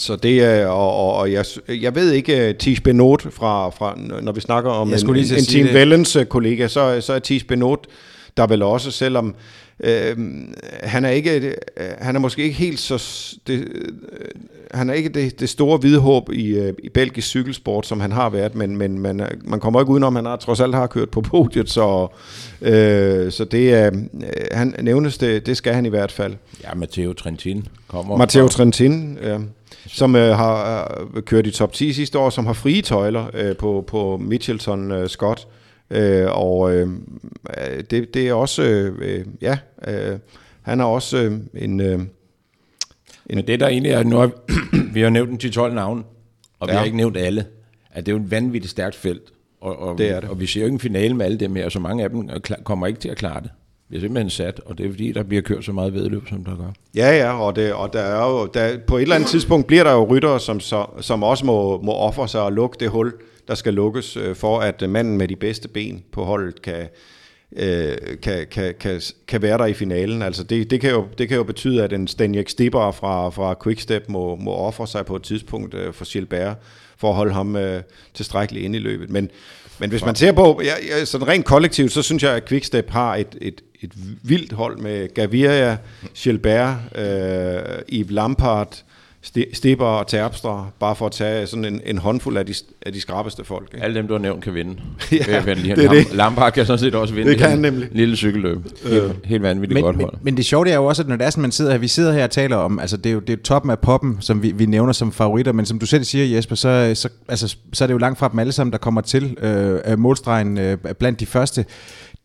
Så det er, og, og, og jeg, jeg ved ikke, uh, Tis Benot fra, fra, når vi snakker om en, en, en Team Vellens kollega, så, så er Tis Benot der vel også, selvom øh, han er ikke, øh, han er måske ikke helt så, det, øh, han er ikke det, det store hvide håb i, øh, i belgisk cykelsport, som han har været, men, men man, man kommer ikke udenom, han har trods alt har kørt på podiet, så, øh, så det er, øh, han nævnes det, det skal han i hvert fald. Ja, Matteo Trentin kommer. Matteo Trentin, ja som øh, har øh, kørt i top 10 sidste år, som har frie tøjler øh, på, på Mitchelton øh, Scott. Øh, og øh, det, det er også, øh, ja, øh, han er også øh, en... Øh, en Men det der egentlig er, nu har, vi har nævnt en 10-12 navn, og ja. vi har ikke nævnt alle, at det er jo et vanvittigt stærkt felt. Og, og, det er det. og vi ser jo ikke en finale med alle dem her, og så mange af dem kommer ikke til at klare det bliver simpelthen sat, og det er fordi, der bliver kørt så meget vedløb, som der gør. Ja, ja, og, det, og der er jo, der, på et eller andet tidspunkt bliver der jo ryttere, som, så, som også må, må ofre sig og lukke det hul, der skal lukkes, øh, for at øh, manden med de bedste ben på holdet kan, øh, kan, kan, kan, kan være der i finalen. Altså det, det, kan jo, det kan jo betyde, at en Stanjek Stipper fra, fra Quickstep må, må ofre sig på et tidspunkt øh, for Gilbert, for at holde ham øh, tilstrækkeligt ind i løbet. Men, men hvis man ser på, ja, ja, sådan rent kollektivt, så synes jeg, at Quickstep har et, et, et vildt hold med Gaviria, Gilbert, øh, Yves Lampard, Sti- Stipper og Terpstra, bare for at tage sådan en, en håndfuld af de, af de skrappeste folk. Ikke? Alle dem, du har nævnt, kan vinde. Ja, jeg lige- det er det. Lampard kan sådan set også vinde. Det kan han nemlig. Lille cykelløb. Helt, helt vanvittigt Men, godt men, hold. men det sjove det er jo også, at når det er sådan, man sidder her, vi sidder her og taler om, altså det er jo det er toppen af poppen, som vi, vi nævner som favoritter, men som du selv siger, Jesper, så, så, altså, så er det jo langt fra dem alle sammen, der kommer til øh, målstregen øh, blandt de første.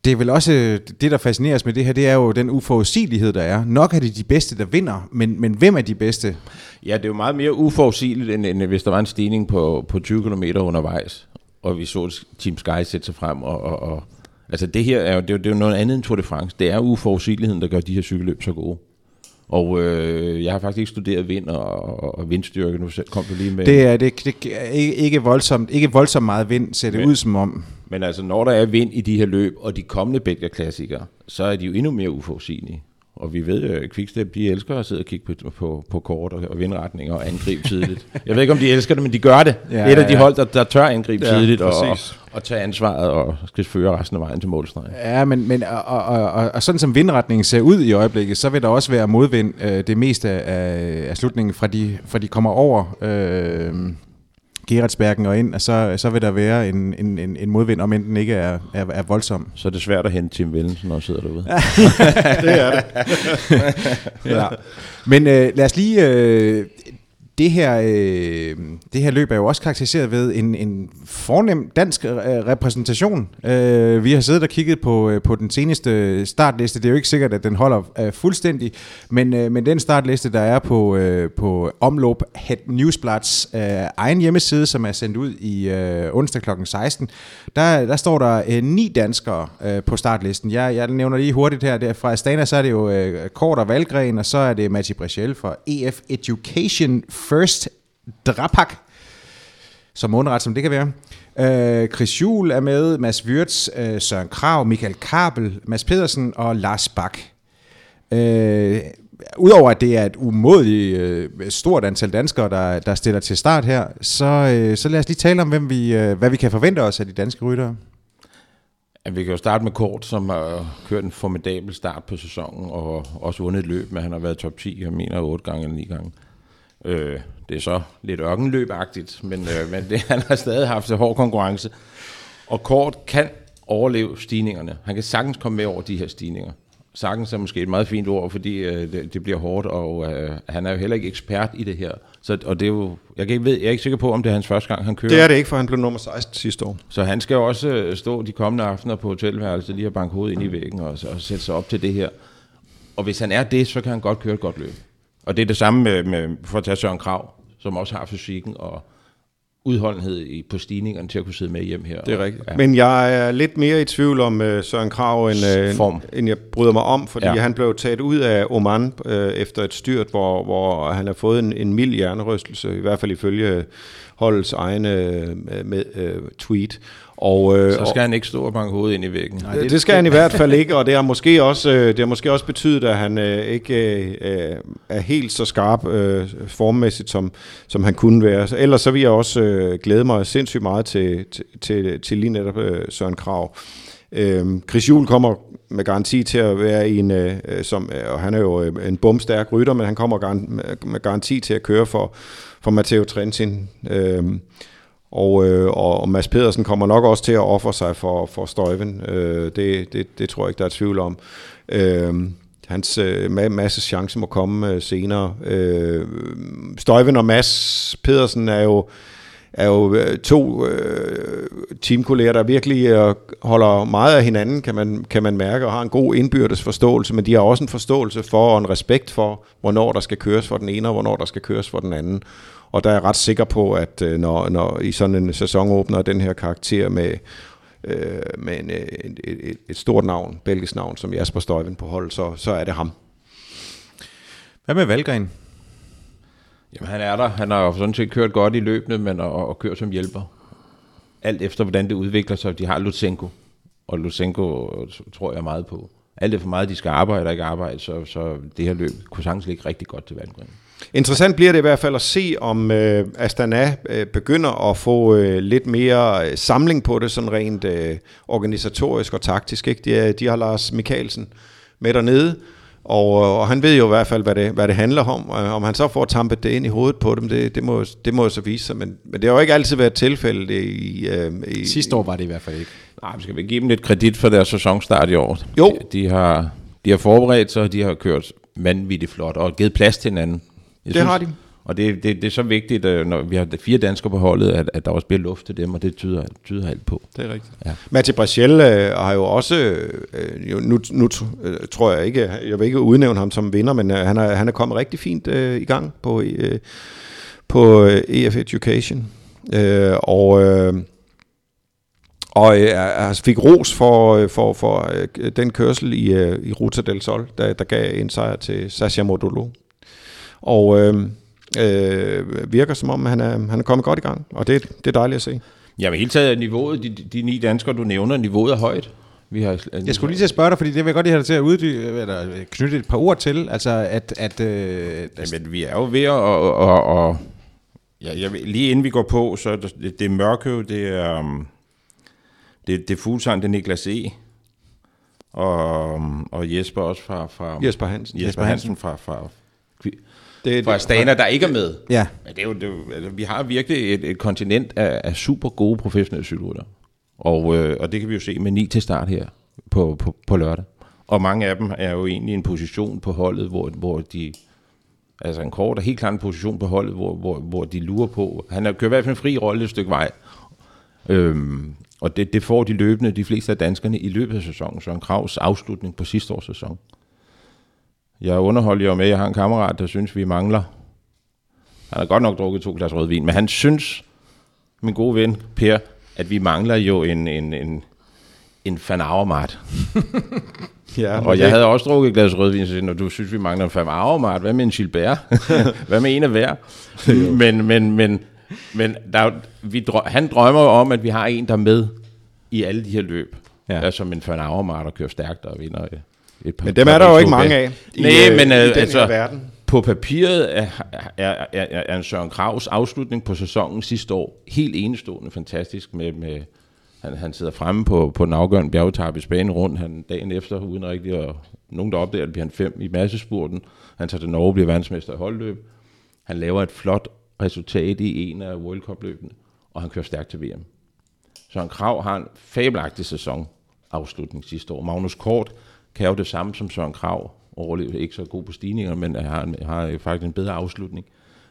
Det er vel også, det der fascineres med det her, det er jo den uforudsigelighed, der er. Nok er det de bedste, der vinder, men, men hvem er de bedste? Ja, det er jo meget mere uforudsigeligt, end, end hvis der var en stigning på, på 20 km undervejs, og vi så Team Sky sætte sig frem. Og, og, og, altså det her er jo, det er, det er jo noget andet end Tour de France. Det er uforudsigeligheden, der gør de her cykelløb så gode. Og øh, jeg har faktisk ikke studeret vind og, og, og vindstyrke. Nu kom du lige med... Det er, det, det er ikke, ikke, voldsomt, ikke voldsomt meget vind, ser det Men- ud som om. Men altså, når der er vind i de her løb, og de kommende Belgier-klassikere, så er de jo endnu mere uforudsigelige. Og vi ved, at Quickstep, de elsker at sidde og kigge på, på, på kort og, og vindretninger og angribe tidligt. Jeg ved ikke, om de elsker det, men de gør det. Ja, det er et af de hold, der, der tør angribe Ja, tidligt og, og, præcis. og tage ansvaret og skal føre resten af vejen til målstregen. Ja, men, men og, og, og, og sådan som vindretningen ser ud i øjeblikket, så vil der også være modvind øh, det meste af, af slutningen, fra de, fra de kommer over øh, Gerardsbergen og ind, og så, så vil der være en, en, en, en modvind, om end den ikke er, er, er voldsom. Så er det svært at hente Tim Willensen, når sidder derude. Det er det. Ja. Men øh, lad os lige... Øh, det her, øh, det her løb er jo også karakteriseret ved en, en fornem dansk øh, repræsentation. Øh, vi har siddet og kigget på, øh, på den seneste startliste. Det er jo ikke sikkert, at den holder øh, fuldstændig, men, øh, men den startliste, der er på, øh, på Omlop Het Newsblads øh, egen hjemmeside, som er sendt ud i øh, onsdag kl. 16, der, der står der øh, ni danskere øh, på startlisten. Jeg, jeg nævner lige hurtigt her. Der, fra Astana, så er det jo øh, Kort og Valgren, og så er det Mati Brechel fra EF Education First Drapak, så mundret som det kan være. Øh, Chris Juhl er med, Mads Wirtz, øh, Søren Krav, Michael Kabel, Mads Pedersen og Lars Bak. Øh, Udover at det er et umådeligt øh, stort antal danskere, der, der stiller til start her, så, øh, så lad os lige tale om, hvem vi, øh, hvad vi kan forvente os af de danske ryttere. Ja, vi kan jo starte med Kort, som har kørt en formidabel start på sæsonen, og også vundet et løb, men han har været top 10, jeg mener 8 gange eller 9 gange. Øh, det er så lidt ørkenløbagtigt, men, øh, men det, han har stadig haft så hård konkurrence. Og Kort kan overleve stigningerne. Han kan sagtens komme med over de her stigninger. Sagtens er måske et meget fint ord, fordi øh, det, det bliver hårdt, og øh, han er jo heller ikke ekspert i det her. Så, og det er jo, jeg, kan ikke, ved, jeg er ikke sikker på, om det er hans første gang, han kører. Det er det ikke, for han blev nummer 16 sidste år. Så han skal jo også øh, stå de kommende aftener på hotelværelset, lige at banke hovedet ind i væggen og, og sætte sig op til det her. Og hvis han er det, så kan han godt køre et godt løb. Og det er det samme med, med for at tage Søren Krav, som også har fysikken og udholdenhed i, på stigningerne til at kunne sidde med hjem her. Det er rigtigt. Ja. Men jeg er lidt mere i tvivl om uh, Søren Krav, end, uh, Form. end jeg bryder mig om, fordi ja. han blev taget ud af Oman uh, efter et styrt, hvor, hvor han har fået en, en mild hjernerystelse, i hvert fald ifølge holdets egne uh, med, uh, tweet. Og, uh, Så skal han ikke stå og banke hovedet ind i væggen. Nej, det, det skal han i hvert fald ikke, og det har måske også, øh, det har måske også betydet, at han øh, ikke øh, er helt så skarp øh, formmæssigt, som, som han kunne være. Så Ellers så vil jeg også øh, glæde mig sindssygt meget til, til, til, til lige netop øh, Søren Krav. Øh, Chris Juhl kommer med garanti til at være en, øh, som, øh, og han er jo øh, en bumstærk rytter, men han kommer garan- med, med garanti til at køre for, for Matteo Trentin. Øh, og, øh, og Mads Pedersen kommer nok også til at ofre sig for, for Støjven. Øh, det, det, det tror jeg ikke, der er tvivl om. Øh, hans øh, masse chance må komme øh, senere. Øh, Støjven og Mads Pedersen er jo, er jo øh, to øh, teamkolleger, der virkelig øh, holder meget af hinanden, kan man, kan man mærke, og har en god indbyrdes forståelse, men de har også en forståelse for og en respekt for, hvornår der skal køres for den ene, og hvornår der skal køres for den anden. Og der er jeg ret sikker på, at øh, når, når i sådan en sæsonåbner den her karakter med, øh, med en, øh, et, et, et stort navn, belgisk navn, som Jasper Støjven på hold, så, så er det ham. Hvad med Valgren? Jamen, han er der. Han har jo sådan set kørt godt i løbende, men og, og kørt som hjælper. Alt efter, hvordan det udvikler sig. De har Lutsenko, og Lutsenko tror jeg meget på. Alt efter meget, de skal arbejde og ikke arbejde, så, så det her løb kunne sagtens ligge rigtig godt til Valgren. Interessant bliver det i hvert fald at se, om øh, Astana øh, begynder at få øh, lidt mere øh, samling på det, sådan rent øh, organisatorisk og taktisk. Ikke? De, er- de har Lars Mikkelsen med dernede, Og, og han ved jo i hvert fald, hvad det, hvad det handler om. Og Om han så får tampet det ind i hovedet på dem, det, det, må, det må jo så vise sig. Men, men det har jo ikke altid været tilfældet i... Øh, i Sidste år var det i hvert fald ikke. Nej, vi skal vi give dem lidt kredit for deres sæsonstart i år. Jo. De, de, har, de har forberedt sig, og de har kørt vanvittigt flot, og givet plads til hinanden. Jeg Det har de. Og det, det, det er så vigtigt, øh, når vi har fire danskere på holdet, at, at der også bliver luft til dem, og det tyder, tyder alt på. Det er rigtigt. Ja. Mathieu Brachel øh, har jo også, øh, jo, nu, nu øh, tror jeg ikke, jeg vil ikke udnævne ham som vinder, men øh, han, er, han er kommet rigtig fint øh, i gang på, øh, på øh, EF Education. Øh, og øh, og øh, altså fik ros for, øh, for, for øh, den kørsel i, øh, i Ruta del Sol, der, der gav en sejr til Sasha Modolo. Og øh, øh, virker som om, han er, han er kommet godt i gang, og det, det er dejligt at se. Ja, men hele taget er niveauet, de, de ni danskere, du nævner, niveauet er højt. Vi har, Jeg skulle lige til at spørge dig, fordi det vil jeg godt lige have dig til at uddybe, eller knytte et par ord til, altså at, at øh, Jamen, vi er jo ved at... Og, og, og, ja, jeg, vil- lige inden vi går på, så er det, det, det er Mørkøv, det er, um, det, det er Fuglsang, det er Niklas E. Og, um, og Jesper også fra... fra Jesper Hansen. Jesper Hansen fra, fra, Det, fra Stana, der ikke er med. ja, Men det er jo, det er jo, altså, vi har virkelig et, et kontinent af, af super gode professionelle cykelrytter. Og, øh, og det kan vi jo se med ni til start her på, på, på lørdag. Og mange af dem er jo egentlig i en position på holdet, hvor, hvor de... Altså en kort er helt klart en position på holdet, hvor, hvor, hvor de lurer på. Han har kørt i hvert fald en fri rolle et stykke vej. Øhm, og det, det får de løbende, de fleste af danskerne, i løbet af sæsonen. Søren Kravs afslutning på sidste års sæson. Jeg underholder jo med, at jeg har en kammerat, der synes, vi mangler han har godt nok drukket to glas rødvin, men han synes, min gode ven Per, at vi mangler jo en, en, en, en Van Avermaet. ja, Og jeg havde også drukket et glas rødvin, så når du synes, vi mangler en Van Avermaet, hvad med en Gilbert? hvad med en af hver? men men, men, men der, er vi drø, han drømmer jo om, at vi har en, der er med i alle de her løb. Ja. Ja. Der er som en Van Avermaet, der kører stærkt og vinder et- et par Men dem er der jo ikke mange af i, Nej, øh, men i øh, den altså, her verden. på papiret er, er, er, er, en Søren Kravs afslutning på sæsonen sidste år helt enestående fantastisk med, med han, han sidder fremme på, på den afgørende bjergetappe i Spanien rundt, han dagen efter, uden rigtig at nogen der opdager, at bliver han fem i massespurten. Han tager til Norge, bliver verdensmester i holdløb. Han laver et flot resultat i en af World Cup løbene, og han kører stærkt til VM. Søren Krav har en fabelagtig sæson afslutning sidste år. Magnus Kort kan jo det samme som Søren Krav. Overlevet ikke så god på stigninger, men har, har faktisk en bedre afslutning.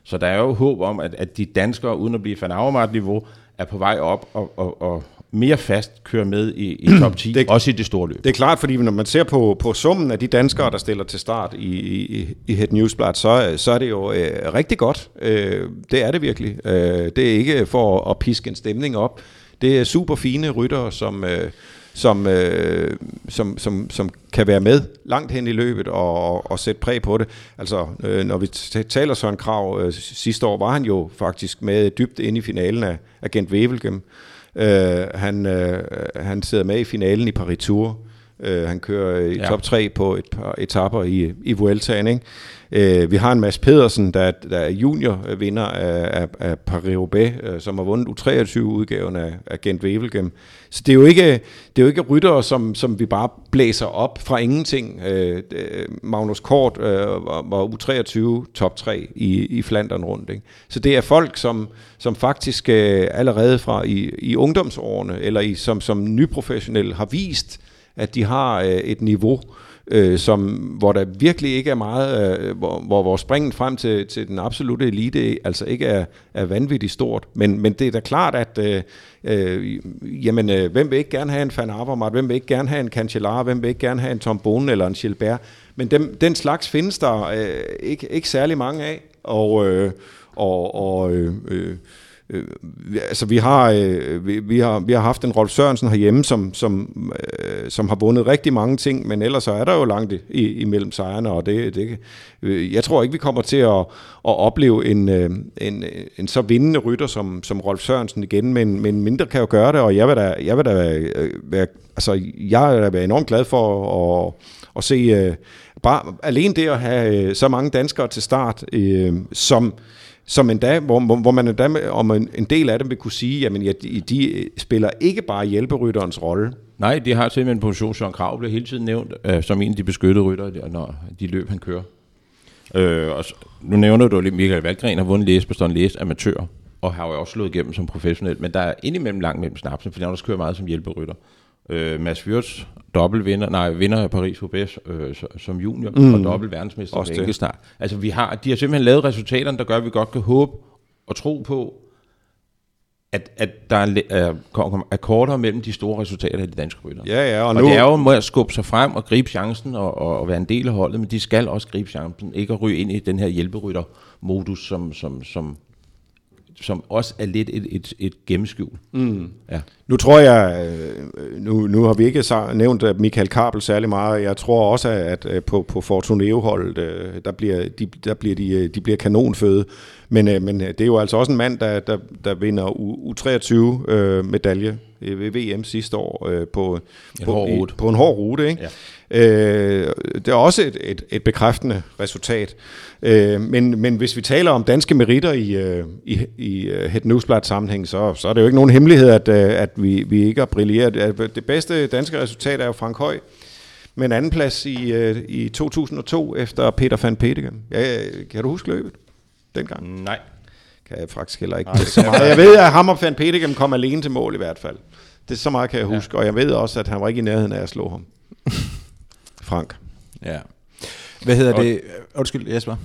Så der er jo håb om, at, at de danskere, uden at blive fan niveau er på vej op og, og, og mere fast kører med i, i top 10, Det- også i det store løb. Det er klart, fordi når man ser på, på summen af de danskere, der stiller til start i, i, i Het Newsblad, så, så er det jo øh, rigtig godt. Øh, det er det virkelig. Øh, det er ikke for at piske en stemning op. Det er super fine ryttere, som, øh, som, øh, som, som, som kan være med langt hen i løbet og, og sætte præg på det. Altså, øh, når vi taler Søren Krav, øh, sidste år var han jo faktisk med dybt inde i finalen af, af Gent Wevelgem. Øh, han, øh, han sidder med i finalen i Paris Tour. Øh, han kører i ja. Top 3 på et par etapper i, i Vueltaen. Ikke? Øh, vi har en Mads Pedersen, der, der er juniorvinder af, af, af Paris-Roubaix, øh, som har vundet U23-udgaven af, af Gent Wevelgem. Så det er jo ikke, det er jo ikke ryttere, som, som vi bare blæser op fra ingenting. Øh, Magnus Kort øh, var, var U23 top 3 i, i Flandern rundt. Ikke? Så det er folk, som, som faktisk øh, allerede fra i, i ungdomsårene, eller i, som, som nyprofessionelle, har vist, at de har øh, et niveau, øh, som, hvor der virkelig ikke er meget, øh, hvor, hvor hvor springen frem til, til den absolute elite altså ikke er, er vanvittigt stort. Men, men det er da klart, at øh, øh, jamen, øh, hvem vil ikke gerne have en Van Avermaet, hvem vil ikke gerne have en Cancellara, hvem vil ikke gerne have en Tom Bonen eller en Gilbert. Men dem, den slags findes der øh, ikke, ikke særlig mange af. Og, øh, og, og øh, øh, Øh, vi- altså vi har, øh, vi, vi har vi har haft en Rolf Sørensen herhjemme, som, som, øh, som har vundet rigtig mange ting, men ellers så er der jo langt i, i, imellem sejrene, og det, det øh, jeg tror ikke, vi kommer til at, at opleve en, øh, en, øh, en så vindende rytter som, som Rolf Sørensen igen, men, men mindre kan jo gøre det, og jeg vil da, jeg vil da øh, være, altså jeg er da være enormt glad for at, at se, øh, bare alene det at have øh, så mange danskere til start, øh, som som endda, hvor, hvor man endda, om en, en del af dem vil kunne sige, jamen ja, de, de øh, spiller ikke bare hjælperytterens rolle, Nej, de har simpelthen en position. Søren Krav bliver hele tiden nævnt øh, som en af de beskyttede rytter, der, når de løb, han kører. Øh, og så, nu nævner du lidt, Michael Valgren har vundet læse, bestået læs amatør, og har jo også slået igennem som professionel, men der er indimellem langt mellem snapsen, fordi han også kører meget som hjælperytter. Øh, Mads Wirtz, dobbelt vinder, nej, vinder af Paris roubaix øh, som junior, mm. og dobbelt verdensmester Også enkeltstart. Altså, vi har, de har simpelthen lavet resultaterne, der gør, at vi godt kan håbe og tro på, at, at der er, er, kommer akkorder mellem de store resultater af de danske rytter. Ja, ja, og, Og nu... det er jo med at skubbe sig frem og gribe chancen og, og, og være en del af holdet, men de skal også gribe chancen, ikke at ryge ind i den her hjælperytter-modus, som, som, som, som også er lidt et, et, et gennemskjul. Mm. Ja. Nu tror jeg, øh, nu, nu har vi ikke så nævnt øh, Michael Kabel særlig meget. Jeg tror også, at øh, på, på Fortuneo-holdet, der bliver, de, der bliver de, de bliver kanonføde. Men, men det er jo altså også en mand, der, der, der vinder U- U23 øh, medalje øh, ved VM sidste år på, En på, hård i- rute. på en hård rute. Ikke? Ja. Øh, det er også et, et, et bekræftende resultat. Øh, men, men hvis vi taler om danske meritter i, øh, i, i øh, Het Newsblad sammenhæng, så, så er det jo ikke nogen hemmelighed, at, øh, at vi, vi ikke har brilleret. Det bedste danske resultat er jo Frank Høj, med en anden plads i, øh, i 2002 efter Peter van Petegem. Ja, kan du huske løbet dengang? Nej. Kan jeg faktisk heller ikke så meget. Jeg ved, at ham og van Petegem kom alene til mål i hvert fald. Det er så meget kan jeg huske, og jeg ved også, at han var ikke i nærheden af at slå ham. Frank. Ja. Hvad hedder Og- det? Undskyld, Jesper.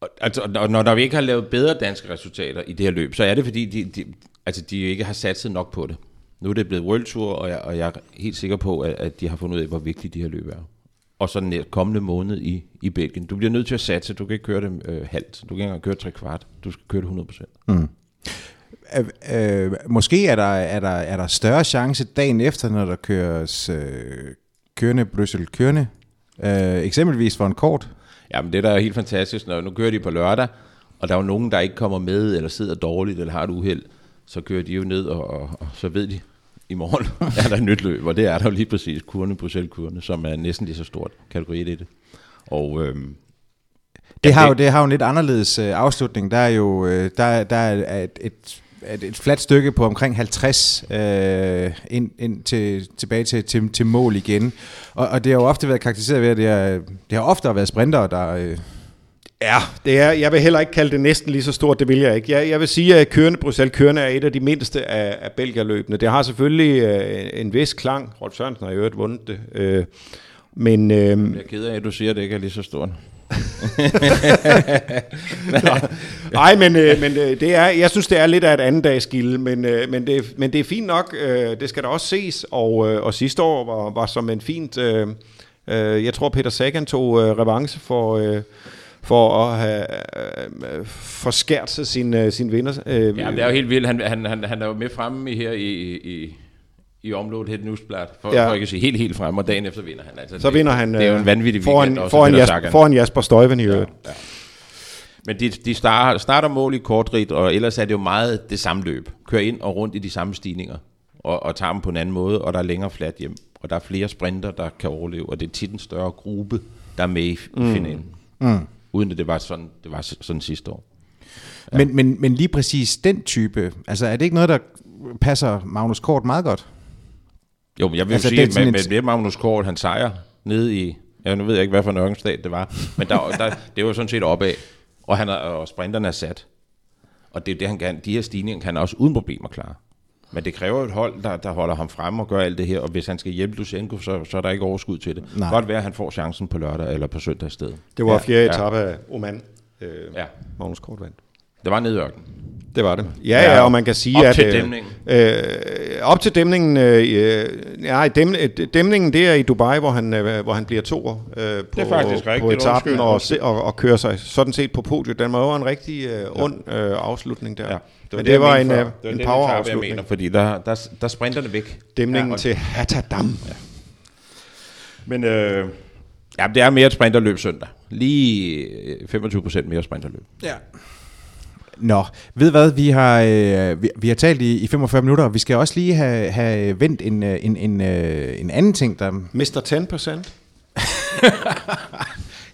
Og, altså, og når, når vi ikke har lavet bedre danske resultater i det her løb, så er det fordi, de, de, altså, de ikke har satset nok på det. Nu er det blevet World Tour, og jeg, og jeg er helt sikker på, at, at de har fundet ud af, hvor vigtigt de her løb er. Og så den kommende måned i, i Belgien. Du bliver nødt til at satse. Du kan ikke køre det øh, halvt. Du kan ikke engang køre tre kvart. Du skal køre det 100%. Øh, øh, måske er der, er, der, er der større chance dagen efter, når der køres øh, kørende, Bruxelles kørende. Øh, eksempelvis for en kort. Ja, men det der er helt fantastisk, når nu kører de på lørdag, og der er jo nogen, der ikke kommer med, eller sidder dårligt, eller har et uheld, så kører de jo ned, og, og, og så ved de, i morgen er der et nyt løb, og det er der jo lige præcis, kurne, Bruxelles-kurne, som er næsten lige så stort, kategori 1 i det. Og øhm, Det har, jo, det har jo en lidt anderledes øh, afslutning. Der er jo øh, der, der er et, et, et, et fladt stykke på omkring 50 øh, ind, ind til, tilbage til, til, til mål igen. Og, og det har jo ofte været karakteriseret ved, at det, er, det har ofte været sprinter, der... Øh, Ja, det er, jeg vil heller ikke kalde det næsten lige så stort, det vil jeg ikke. Jeg, jeg vil sige, at kørende, Bruxelles kørende er et af de mindste af, af Belgierløbene. Det har selvfølgelig øh, en vis klang. Rolf Sørensen har jo øvrigt vundet det. Øh, men øh, jeg er ked af, at du siger, at det ikke er lige så stort. Nej, men, øh, men øh, det er, jeg synes, det er lidt af et andet dags gilde, men, øh, men, det, men det er fint nok. Øh, det skal da også ses, og, øh, og sidste år var, var som en fint... Øh, øh, jeg tror, Peter Sagan tog øh, revanche for... Øh, for at have øh, forskært sig sin, øh, sin vinder. Øh, Ja, det er jo helt vildt. Han, han, han, han er jo med fremme her i, i, i området helt newsblad, for, Ja. for ikke at sige helt, helt fremme, og dagen efter vinder han. Altså, så det, vinder han Det er jo en øh, vanvittig foran, weekend også. foran, Peter Jasper, foran Jasper Støjven i øvrigt. Ja. Men de, de starter, starter mål i kortrit, og ellers er det jo meget det samme løb. Kører ind og rundt i de samme stigninger, og, og tager dem på en anden måde, og der er længere flat hjem. Og der er flere sprinter, der kan overleve, og det er tit en større gruppe, der er med i mm. finalen. Mm. Uden at det var sådan, det var sådan sidste år. ja. men, men, men lige præcis den type, altså er det ikke noget, der passer Magnus Kort meget godt? Jo, men jeg vil Altså, det er sige, at med, med det Magnus Kort, han sejrer nede i, ja, nu ved jeg ikke, hvad for en ørkenstat det var, men der, der, det var sådan set opad, og, han er, og sprinterne er sat. Og det er det, han kan. De her stigninger kan han også uden problemer klare. Men det kræver et hold, der, der holder ham frem og gør alt det her, og hvis han skal hjælpe Lusenko, så, så er der ikke overskud til det. Nej. Godt være, at han får chancen på lørdag eller på søndag i stedet. Det var Ja. fjerde Ja. etape af Oman. Øh, Ja, Magnus Kort vandt. Det var nede i ørkenen. Det var det. Ja, ja, Ja, og man kan sige, op at... til øh, dæmningen. Øh, op til dæmningen... Øh, nej, dæm, øh, dæmningen, det er i Dubai, hvor han, øh, hvor han bliver toer øh, på, Det er faktisk på rigtigt, etappen undskyld. og, og, og kører sig sådan set på podiet. Den var jo en rigtig øh, ond øh, afslutning der. Ja. Men det, var jeg en, mente øh, før. Det var en den power etape, jeg afslutning. mener, fordi der, der, der sprinter det væk. Dæmningen Ja, og- til Hattadam. Ja. Men øh, ja, det er mere et sprinterløb søndag. Lige øh, 25% mere sprinterløb. Ja. Nå, ved hvad, vi har, øh, vi, vi har talt i, i 45 minutter, og vi skal også lige have, have vendt en, øh, en, en, øh, en anden ting, der... Mr. 10 procent.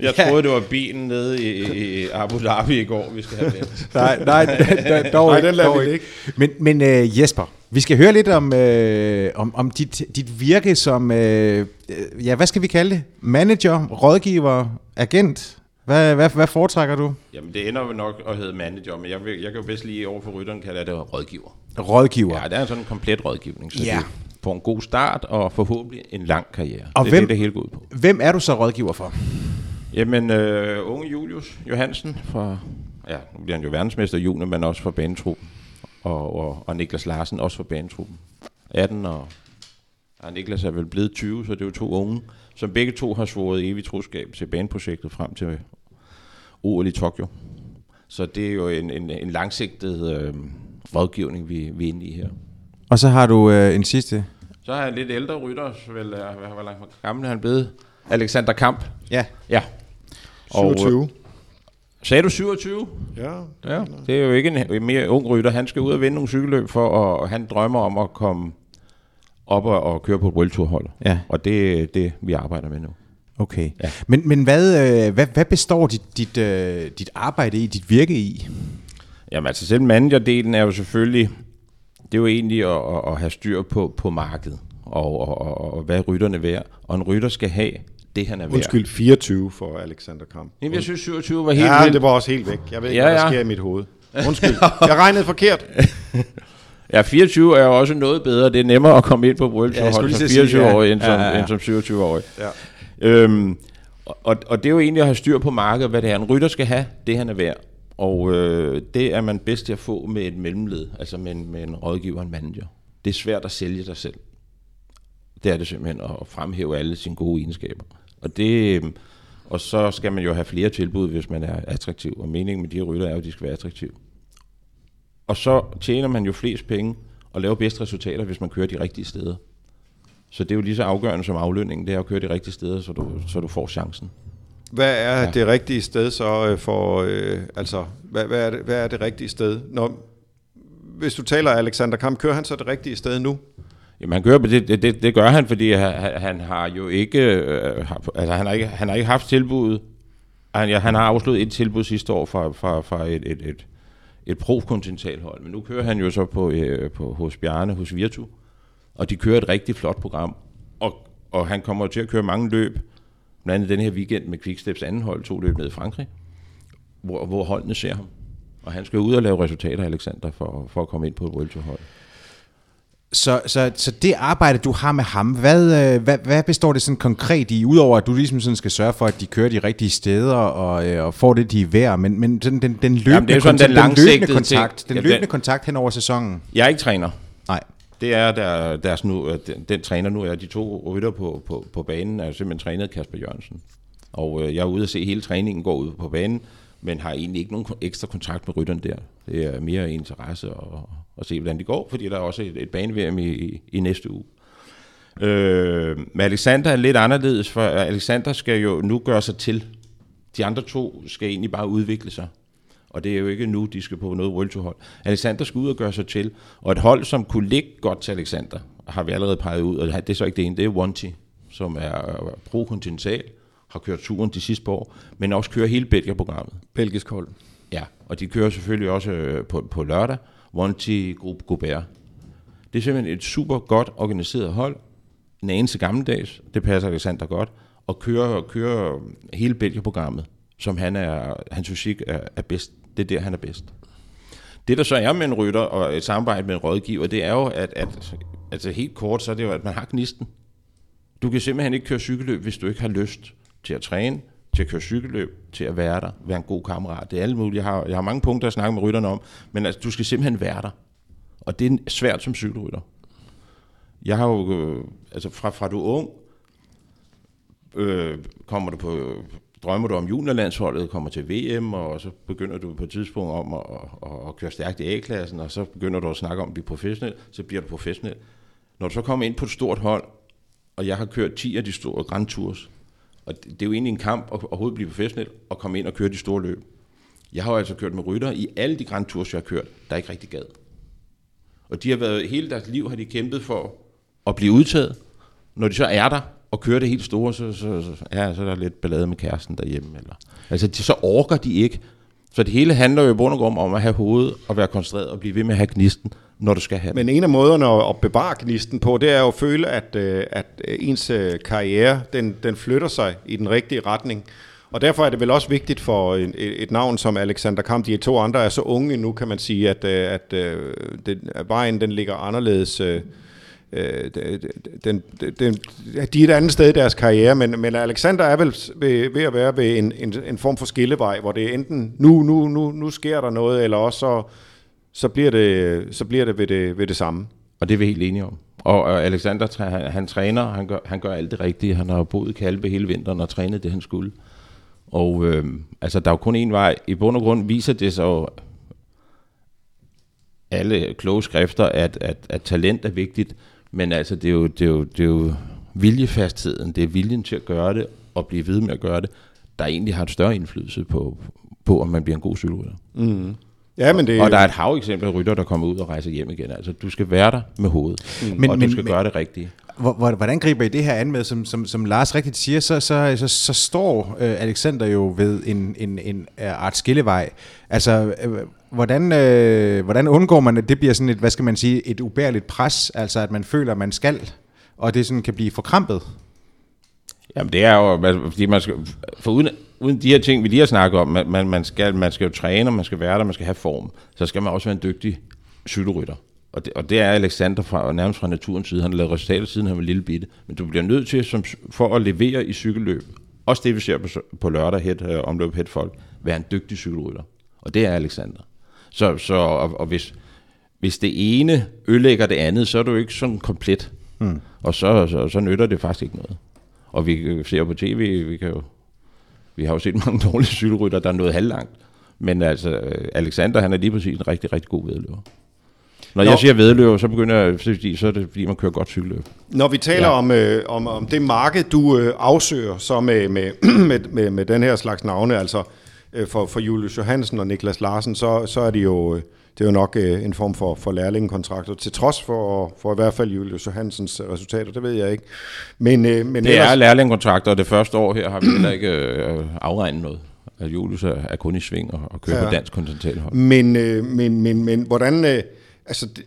Jeg troede, det var bilen nede i, i Abu Dhabi i går, vi skal have det. Nej, nej, d- d- dog Nej, ikke, den lader dog vi ikke. Men, men uh, Jesper, Vi skal høre lidt om, øh, om, om dit, dit virke som, øh, ja, hvad skal vi kalde det? Manager, rådgiver, agent? Hvad, hvad, hvad foretrækker du? Jamen, det ender jo nok at hedde manager, men jeg, vil, jeg kan jo bedst lige over for rytteren kalde det rådgiver. Rådgiver. Ja, det er sådan en komplet rådgivning, så Ja. det får en god start og forhåbentlig en lang karriere. Og det er hvem- det, det hele går ud på. Hvem er du så rådgiver for? Jamen, øh, unge Julius Johansen fra, ja, nu bliver han jo verdensmester i juni, men også fra banetruppen. Og, og, og Niklas Larsen også fra banetruppen. 18 og, og Niklas er vel blevet 20, så det er jo to unge, som begge to har svoret evigt troskab til baneprojektet frem til OL i Tokyo. Så det er jo en, en, en langsigtet øh, rådgivning, vi, vi er inde i her. Og så har du øh, en sidste. Så har jeg en lidt ældre rytter, så vel, øh, hvad, hvor langt hvor gammel er han blevet? Alexander Kamp. Ja. Ja. Og, øh, 27. Sagde du 27? Ja. Ja, det er jo ikke en, en mere ung rytter. Han skal ud og vinde nogle cykelløb, for at, og han drømmer om at komme op og, og køre på et World Tour hold. Ja. Og det er det, vi arbejder med nu. Okay. Ja. Men, men hvad, øh, hvad, hvad består dit, dit, øh, dit arbejde i, dit virke i? Jamen altså selv managerdelen er jo selvfølgelig, det er jo egentlig at, at, at have styr på, på markedet, og, og, og, og hvad rytterne er værd. Og en rytter skal have det, han er værd. Undskyld, 24 for Alexander Kamp. Jamen, jeg synes 27 var helt Ja, vildt. det var også helt væk. Jeg ved ikke, Ja, ja, hvad der ja. sker i mit hoved. Undskyld, jeg regnede forkert. Ja, 24 er jo også noget bedre. Det er nemmere at komme ind på World Ja, Tour hold lige som til at sige, 24 ja. år end som, Ja, ja, ja. som 27 år. Ja. Øhm, og, og det er jo egentlig at have styr på markedet, hvad det er. En rytter skal have, det han er værd. Og øh, det er man bedst til at få med et mellemled, altså med en, med en rådgiver og en manager. Det er svært at sælge dig selv. Det er det simpelthen at fremhæve alle sine gode egenskaber. Og det, øhm, og så skal man jo have flere tilbud, hvis man er attraktiv. Og meningen med de her rytter er jo, at de skal være attraktive. Og så tjener man jo flest penge og laver bedst resultater, hvis man kører de rigtige steder. Så det er jo lige så afgørende som aflønningen, det er at køre de rigtige steder, så du, så du får chancen. Hvad er Ja. det rigtige sted så øh, for, øh, altså, hvad, hvad, er det, hvad er det rigtige sted? Når, hvis du taler Alexander Kamp, kører han så det rigtige sted nu? Jamen, han gør, det, det, det, det gør han, fordi han, han har jo ikke, øh, altså, han har ikke, han har ikke haft tilbud. Han, ja, han har afslået et tilbud sidste år fra, fra, fra et, et, et, et pro-kontinentalhold, men nu kører han jo så på, øh, på, hos Bjarne, hos Virtu, og de kører et rigtig flot program, og, og han kommer til at køre mange løb, blandt andet den her weekend med Quicksteps anden hold, to løb ned i Frankrig, hvor, hvor holdene ser ham. Og han skal ud og lave resultater, Alexander, for, for at komme ind på et World Tour hold. Så, så, så det arbejde, du har med ham, hvad, øh, hvad, hvad består det sådan konkret i, udover at du ligesom sådan skal sørge for, at de kører de rigtige steder og, øh, og får det, de er værd, men, men sådan den, den løbende, Jamen, det er sådan den den løbende kontakt, ting. den Jamen, løbende den- kontakt hen over sæsonen? Jeg er ikke træner. Nej. Det er der, deres nu, øh, den, den træner nu, er de to rytter på, på, på banen, er simpelthen trænet Kasper Jørgensen. Og øh, jeg er ude at se hele træningen går ud på banen, men har egentlig ikke nogen ekstra kontakt med rytteren der. Det er mere interesse at, at se, hvordan det går, fordi der er også et, et bane i, i, i næste uge. Øh, men Alexander er lidt anderledes, for Alexander skal jo nu gøre sig til. De andre to skal egentlig bare udvikle sig. Og det er jo ikke nu, de skal på noget World Tour hold. Alexander skal ud og gøre sig til. Og et hold, som kunne ligge godt til Alexander, har vi allerede peget ud, og det er så ikke det ene, det er Wanty, som er pro-kontinental, har kørt turen de sidste par år, men også kører hele Belgier-programmet. Belgisk hold. Ja, og de kører selvfølgelig også øh, på, på lørdag, Wanty Group Gobert. Det er simpelthen et super godt organiseret hold, en anelse gammeldags, det passer Alexander godt, og kører, kører hele Belgier-programmet, som han er, hans fysik er, er bedst. Det er der, han er bedst. Det, der så er med en rytter og et samarbejde med en rådgiver, det er jo, at, at altså helt kort, så er det jo, at man har gnisten. Du kan simpelthen ikke køre cykelløb, hvis du ikke har lyst til at træne, til at køre cykelløb, til at være der, være en god kammerat. Det er alle mulige. Jeg har, jeg har mange punkter at snakke med rytterne om, men altså, du skal simpelthen være der. Og det er svært som cykelrytter. Jeg har jo, øh, altså fra, fra du er ung, øh, kommer du på, drømmer du om juniorlandsholdet, kommer til VM, og så begynder du på et tidspunkt om at, at, at køre stærkt i A-klassen, og så begynder du at snakke om at blive professionel, så bliver du professionel. Når du så kommer ind på et stort hold, og jeg har kørt 10 af de store Grand Tours, og det, det er jo egentlig en kamp at overhovedet blive professionel og komme ind og køre de store løb. Jeg har jo altså kørt med rytter i alle de Grand Tours, jeg har kørt, der er ikke rigtig gad. Og de har været, hele deres liv har de kæmpet for at blive udtaget. Når de så er der og kører det helt store, så, så, så, ja, så er der lidt ballade med kæresten derhjemme. Eller. Altså, de, så orker de ikke. Så det hele handler jo i bund og grund om at have hovedet og være koncentreret og blive ved med at have gnisten, når du skal have Men en af måderne at, bevare gnisten på, det er jo at føle, at, øh, at ens øh, karriere, den, den flytter sig i den rigtige retning. Og derfor er det vel også vigtigt for et, et navn som Alexander Kamp, de to andre er så unge nu, kan man sige, at, øh, at, at, at vejen den ligger anderledes. Den, den, de er et andet sted i deres karriere, men, men Alexander er vel ved, ved at være ved en, en, en form for skillevej, hvor det er enten nu, nu, nu, nu sker der noget, eller også så, så bliver det, så bliver det, ved, det ved det samme. Og det er vi helt enige om. Og Alexander, han, han træner, han gør, han gør alt det rigtige. Han har boet i Kalbe hele vinteren og trænet det, han skulle. Og øh, altså, der er jo kun én vej. I bund og grund viser det jo alle kloge skrifter, at, at, at talent er vigtigt, men altså, det er, jo, det, er jo, det er jo viljefastheden, det er viljen til at gøre det, og blive ved med at gøre det, der egentlig har et større indflydelse på, på om man bliver en god cykelrytter. Mm. Ja, men det... Og der er et hav eksempel af rytter, der kommer ud og rejser hjem igen. Altså, du skal være der med hovedet, mm. men, og men, du skal men, gøre det rigtigt. Hvordan griber I det her an med, som, som, som Lars rigtigt siger, så, så, så, så står øh, Alexander jo ved en, en, en art skillevej. Altså, øh, hvordan, øh, hvordan undgår man, at det bliver sådan et, hvad skal man sige, et ubærligt pres, altså at man føler, at man skal, og det sådan kan blive forkrampet? Jamen det er jo, fordi man skal, for uden, uden de her ting, vi lige har snakket om, man, man, man, skal, man skal jo træne, man skal være der, man skal have form, så skal man også være en dygtig cykelrytter. Og det, og det er Alexander fra, nærmest fra naturens side. Han har lavet resultater siden han var lille bitte. Men du bliver nødt til, som, for at levere i cykelløb, også det vi ser på, på lørdag, het, øh, omløb het folk, være en dygtig cykelrytter. Og det er Alexander. Så, så og, og hvis, hvis det ene ødelægger det andet, så er du ikke sådan komplet. Mm. Og så, så, så nytter det faktisk ikke noget. Og vi ser på tv, vi kan jo vi har jo set mange dårlige cykelrytter, der er nået halvlangt. Men altså, Alexander, han er lige præcis en rigtig, rigtig god vedløber. Når Nå. jeg siger vedløber, så begynder jeg, så er det fordi, man kører godt cykelløb. Når vi taler ja. om, øh, om, om det marked, du øh, afsøger så med, med, med, med, med den her slags navne, altså øh, for, for Julius Johansen og Niklas Larsen, så, så er de jo... Øh, det er jo nok øh, en form for, for lærlingekontrakter, til trods for, for i hvert fald Julius Johansens resultater, det ved jeg ikke. Men, øh, men det ellers... er lærlingekontrakter, og det første år her har vi heller ikke øh, afregnet noget. At Julius er, er kun i sving og, og kører ja. på dansk kontinentalhold. Men, øh, men, men, men hvordan... Øh, altså, det,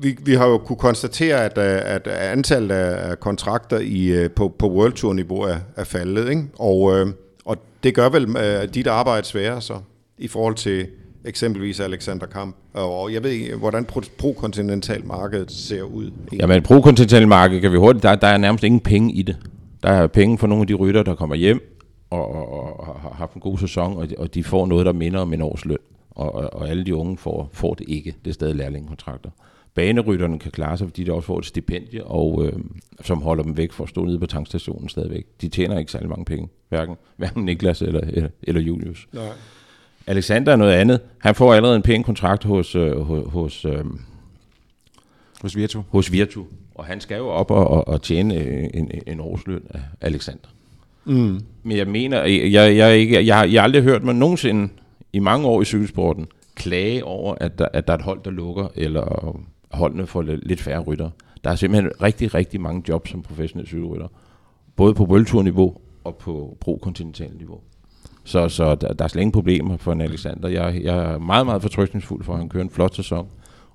vi, vi har jo kunne konstatere, at, at antallet af kontrakter i, øh, på, på World Tour niveau er, er faldet, ikke? Og, øh, og det gør vel uh, dit arbejde sværere så, i forhold til eksempelvis Alexander Kamp. Og jeg ved ikke, hvordan pro-kontinental markedet ser ud. Ja, men pro-kontinental marked kan vi hurtigt, der, der er nærmest ingen penge i det. Der er penge for nogle af de rytter, der kommer hjem og, og, og har haft en god sæson, og de, og de får noget, der minder om en års løn. Og, og, og alle de unge får, får det ikke. Det er stadig lærlingekontrakter. Banerytterne kan klare sig, fordi de også får et stipendie, og, øh, som holder dem væk for at stå nede på tankstationen stadigvæk. De tjener ikke særlig mange penge, hverken, hverken Niklas eller, eller, eller Julius. Nej. Alexander er noget andet. Han får allerede en pæn kontrakt hos, øh, hos, hos, øh, hos Virtu. Hos Virtu. Og han skal jo op og, og, og tjene en, en årsløn af Alexander. Mm. Men jeg mener, jeg, jeg, jeg, ikke, jeg, har, jeg har aldrig hørt mig nogensinde i mange år i cykelsporten klage over, at der, at der er et hold, der lukker, eller holdene får lidt færre rytter. Der er simpelthen rigtig, rigtig mange jobs som professionelle cykelrytter. Både på niveau og på pro-kontinental niveau. Så, så der, der er slet ingen problemer for en Alexander. Jeg, jeg er meget, meget fortrystningsfuld for, at han kører en flot sæson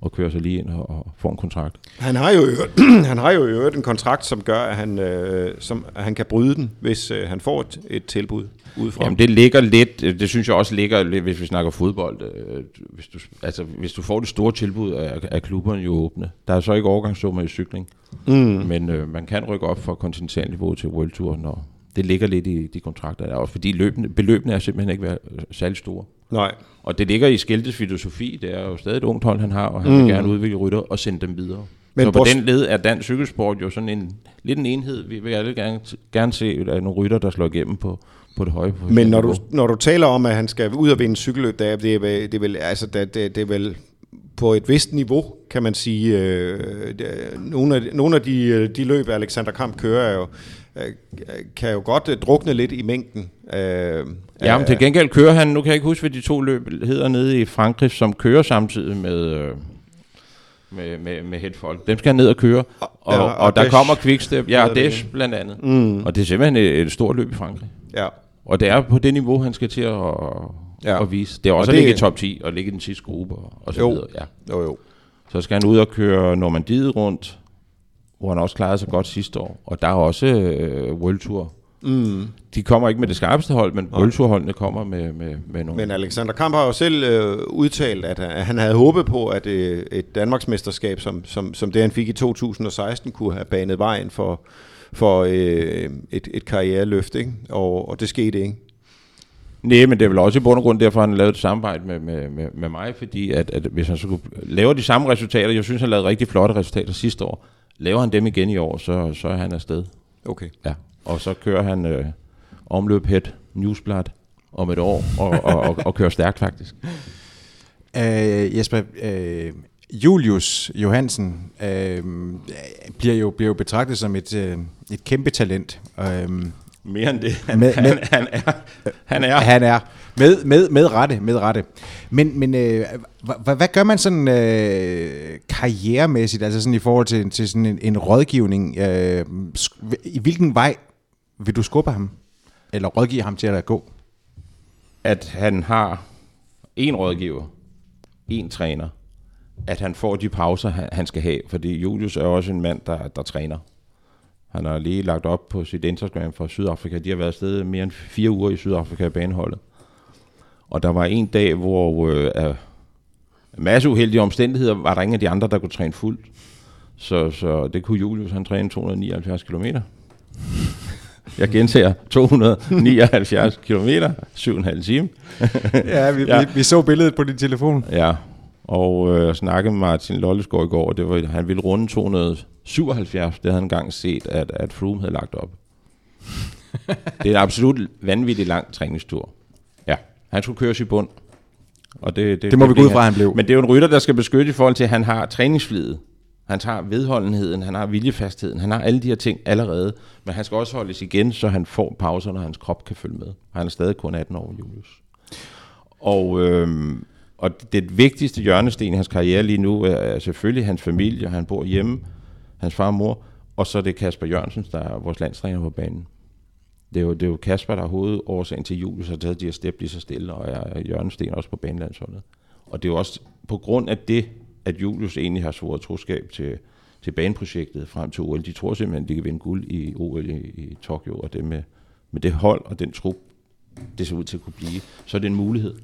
og kører sig lige ind og, og får en kontrakt. Han har jo han har jo øvrigt en kontrakt, som gør, at han, øh, som, at han kan bryde den, hvis øh, han får et, et tilbud udefra. Jamen det ligger lidt, det synes jeg også ligger lidt, hvis vi snakker fodbold. Øh, hvis, du, altså, hvis du får det store tilbud, af, af klubberne jo åbne. Der er så ikke overgangssummer i cykling, mm. men øh, man kan rykke op fra kontinentalniveau til World Tour, når, det ligger lidt i de kontrakter, der også fordi løbende, beløbene er simpelthen ikke været særlig store. Nej. Og det ligger i Skeltes filosofi, det er jo stadig et ungt hold, han har, og han mm. vil gerne udvikle rytter og sende dem videre. Men så på den led er dansk cykelsport jo sådan en lidt en enhed. Vi vil alle gerne, gerne se at nogle rytter, der slår igennem på, på det høje. På Men når du, når du taler om, at han skal ud og vinde cykelløb, det er, det er, det er vel, altså, det, det, det er vel på et vist niveau, kan man sige. Øh, nogle, af, nogle af de, øh, de løb, Alexander Kamp kører, er jo, Øh, kan jo godt øh, drukne lidt i mængden. Øh, ja, men til gengæld kører han, nu kan jeg ikke huske, hvad de to løb hedder nede i Frankrig, som kører samtidig med... Øh, med, med, med headfolk. Dem skal han ned og køre, og, ja, og, og der Dash, kommer Quickstep, ja, og Dash blandt andet. Mm. Og det er simpelthen et, et stort løb i Frankrig. Ja. Og det er på det niveau, han skal til at, ja. at vise. Det er også og at ligge i top 10, og ligge i den sidste gruppe, og, og så jo. videre. Ja. Jo, jo. Så skal han ud og køre Normandiet rundt, hvor han også klarede sig godt sidste år. Og der er også øh, World Tour. Mm. De kommer ikke med det skarpeste hold, men World Tour holdene kommer med, med, med nogle... Men Alexander Kamp har jo selv øh, udtalt, at, at han havde håbet på, at øh, et Danmarksmesterskab, som, som, som det han fik i 2016, kunne have banet vejen for, for øh, et, et karriereløft, ikke? Og, og det skete ikke. Nej, men det er vel også i bund og grund derfor, han lavet et samarbejde med, med, med, med mig, fordi at, at hvis han så kunne lave de samme resultater, jeg synes, han lavede rigtig flotte resultater sidste år, laver han dem igen i år, så, så er han afsted. Okay. Ja. Og så kører han øh, omløb Head Newsblad om et år, og, og, og, og kører stærkt faktisk. Øh, Jesper, øh, Julius Johansen øh, bliver, jo, bliver jo betragtet som et, øh, et kæmpe talent. Øh, Mere end det. Han, Med- han, med- han, er, han er. Han er. Med, med, med rette, med rette. Men, men øh, hvad, hvad gør man sådan øh, karrieremæssigt, altså sådan i forhold til, til sådan en, en rådgivning? Øh, I hvilken vej vil du skubbe ham? Eller rådgive ham til at gå? at han har en rådgiver, en træner, at han får de pauser, han, han skal have. Fordi Julius er også en mand, der, der træner. Han har lige lagt op på sit Instagram fra Sydafrika. De har været afsted mere end fire uger i Sydafrika i baneholdet. Og der var en dag, hvor øh, af masse uheldige omstændigheder, var der ingen af de andre, der kunne træne fuldt. Så, så det kunne Julius, han træne 279 km. Jeg gentager, 279 km, 7,5 time. Ja, vi, Ja. Vi, vi så billedet på din telefon. Ja, og øh, snakkede med Martin Lollesgaard i går, det var, han ville runde 277, det havde han engang set, at, at Froome havde lagt op. det er en absolut vanvittig lang træningstur. Han skulle køres i bund. Og det, Det må vi gå ud fra, han blev. Men det er jo en rytter, der skal beskytte i forhold til, at han har træningsflidet. Han har vedholdenheden, han har viljefastheden, han har alle de her ting allerede. Men han skal også holdes igen, så han får pauser, når hans krop kan følge med. Han er stadig kun 18 år, Julius. Og, øhm, og det vigtigste hjørnesten i hans karriere lige nu er, er selvfølgelig hans familie. Han bor hjemme, hans far og mor. Og så er det Kasper Jørgensen, der er vores landstræner på banen. Det er jo, det er jo Kasper, der er hovedårsagen til, at Julius har taget de her step lige så stille, og er Jørgensten også på banelandsholdet. Og det er jo også på grund af det, at Julius egentlig har svoret troskab til, til baneprojektet frem til OL. De tror simpelthen, at de kan vinde guld i OL i, i Tokyo, og det med, med det hold og den trup, det ser ud til at kunne blive, så er det en mulighed.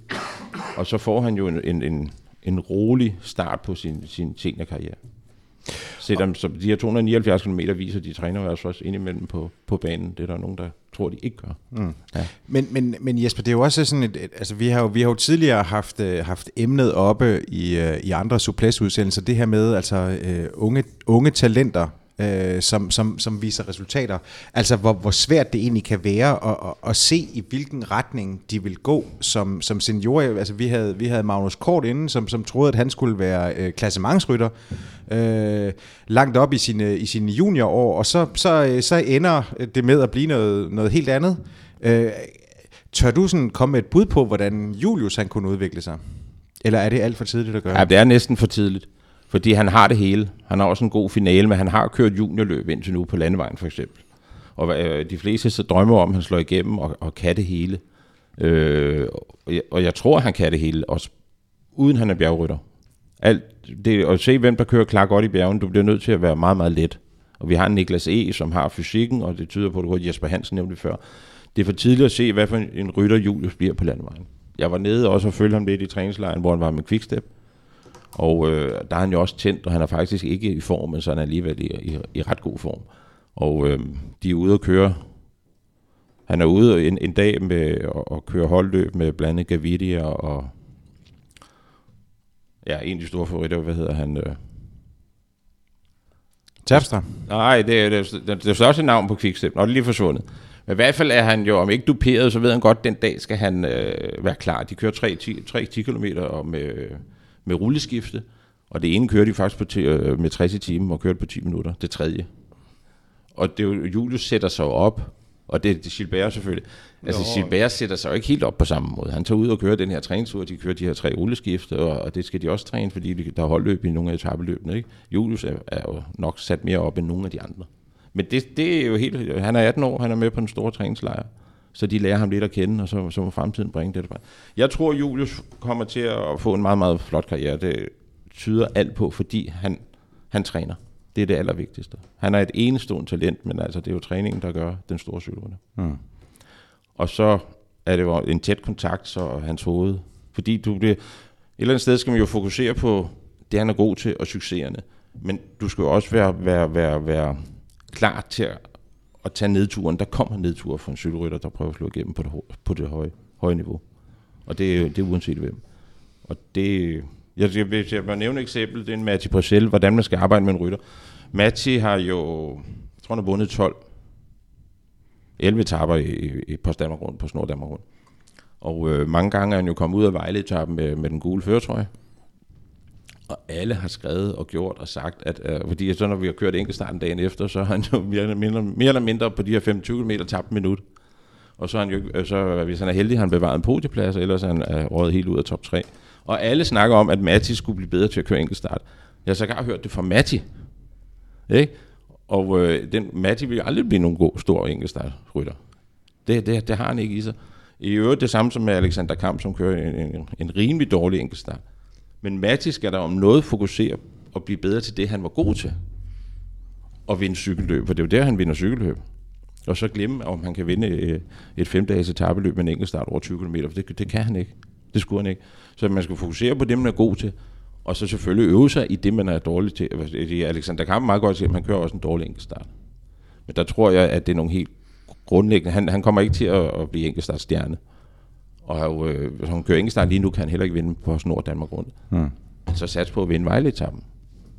Og så får han jo en, en, en, en rolig start på sin, sin seniorkarriere. Selvom så de her 279 km viser, de træner jo altså også indimellem på, på banen. Det er der nogen, der tror, de ikke gør. Mm. Ja. Men, men, men Jesper, det er jo også sådan et, et altså vi har jo, vi har jo tidligere haft, øh, haft emnet oppe i, øh, i andre supplesudsendelser, det her med altså øh, unge, unge talenter, øh, som, som, som viser resultater. Altså hvor, hvor svært det egentlig kan være at, at, at se, i hvilken retning de vil gå som, som seniorer. Altså vi havde, vi havde Magnus Kort inden, som, som troede, at han skulle være øh, klassementsrytter øh, langt op i sine, i sine juniorår, og så, så, øh, så ender det med at blive noget, noget helt andet. Øh, tør du sådan komme med et bud på, hvordan Julius han kunne udvikle sig? Eller er det alt for tidligt at gøre? Ja, det er næsten for tidligt. Fordi han har det hele. Han har også en god finale, men han har kørt juniorløb indtil nu på landevejen for eksempel. Og øh, de fleste så drømmer om, at han slår igennem og, og kan det hele. Øh, og, jeg, og jeg tror, han kan det hele, også uden han er bjergrytter. Alt, det, og se, hvem der kører klar godt i bjergen, du bliver nødt til at være meget, meget let. Og vi har Niklas E., som har fysikken, og det tyder på, at du har Jesper Hansen nævnte det før. Det er for tidligt at se, hvad for en, rytter Julius bliver på landevejen. Jeg var nede også og følte ham lidt i træningslejren, hvor han var med Quickstep. Og øh, der er han jo også tændt, og han er faktisk ikke i form, men så er han alligevel i, i, i ret god form. Og øh, de er ude at køre. Han er ude en, en dag med at, at køre holdløb med blandt andet Gavidia og ja, en af de store favoritter, hvad hedder han? Øh, Terpstra? Nej, det, er- det, det, det er et navn på Quickstep. Nå, det er lige forsvundet. Men i hvert fald er han jo, om ikke duperet, så ved han godt, den dag skal han øh, være klar. De kører 3, 10, 3 10 km og med, med rulleskifte. Og det ene kører de faktisk på, ti- øh, med 60 i timen og kørte på 10 minutter. Det tredje. Og det er Julius sætter sig op, og det er er Gilbert selvfølgelig. Altså Nå. Gilbert sætter sig jo ikke helt op på samme måde. Han tager ud og kører den her træningstur, de kører de her tre rulleskifte, og, og det skal de også træne, fordi de, der er holdløb i nogle af etabeløbene. Ikke? Julius er, er jo nok sat mere op end nogle af de andre. Men det, det er jo helt... Han er 18 år, han er med på den store træningslejr. Så de lærer ham lidt at kende, og så, så må fremtiden bringe det. Jeg tror, Julius kommer til at få en meget, meget flot karriere. Det tyder alt på, fordi han, han træner. Det er det allervigtigste. Han er et enestående talent, men altså, det er jo træningen, der gør den store cykelrytter. Mm. Og så er det jo en tæt kontakt, så hans hoved. Fordi du det, et eller andet sted skal man jo fokusere på det, han er god til, og succeserne. Men du skal jo også være, være, være, være klar til at, at tage nedturen. Der kommer nedture for en cykelrytter, der prøver at slå igennem på det, på det høje, høje niveau. Og det, det er uanset hvem. Og det, jeg, jeg, hvis jeg vil nævne et eksempel, det er en Matti Bracel, hvordan man skal arbejde med en rytter. Matti har jo, jeg tror han har vundet 12, 11 etapper i, i, i på Danmark rundt, på Snor Danmark rundt. Og øh, mange gange er han jo kommet ud af Vejle-etappen med, med den gule føretrøje. Og alle har skrevet og gjort og sagt, at øh, fordi så når vi har kørt enkeltstarten dagen efter, så har han jo mere eller mindre, mere eller mindre på de her 25 km tabt en minut. Og så, er han jo, øh, så øh, hvis han er heldig, har han bevaret en podieplads, ellers er han er røget helt ud af top 3. Og alle snakker om, at Matti skulle blive bedre til at køre enkeltstart. Jeg har så hørt det fra Matti. Ikke? Og øh, den, Matti vil aldrig blive nogen god, stor enkeltstartrytter. Det, det, det har han ikke i sig. I øvrigt det samme som med Alexander Kamp, som kører en, en, en rimelig dårlig enkeltstart. Men Mathis skal der om noget fokusere og blive bedre til det, han var god til. Og vinde cykelløb, for det er jo der, han vinder cykelløb. Og så glemme, om han kan vinde øh, et femdages etabeløb med en enkeltstart over 20 km, for det, det kan han ikke. Det skulle han ikke. Så man skal fokusere på det, man er god til, og så selvfølgelig øve sig i det, man er dårlig til. Altså, Alexander Kamp meget godt til, at han kører også en dårlig enkeltstart. Men der tror jeg, at det er nogle helt grundlæggende. Han, han kommer ikke til at, at blive enkeltstartstjerne. Og øh, hvis han kører enkeltstart lige nu, kan han heller ikke vinde på Nord Danmark rundt. Hmm. Så sats på at vinde Vejle-etappen.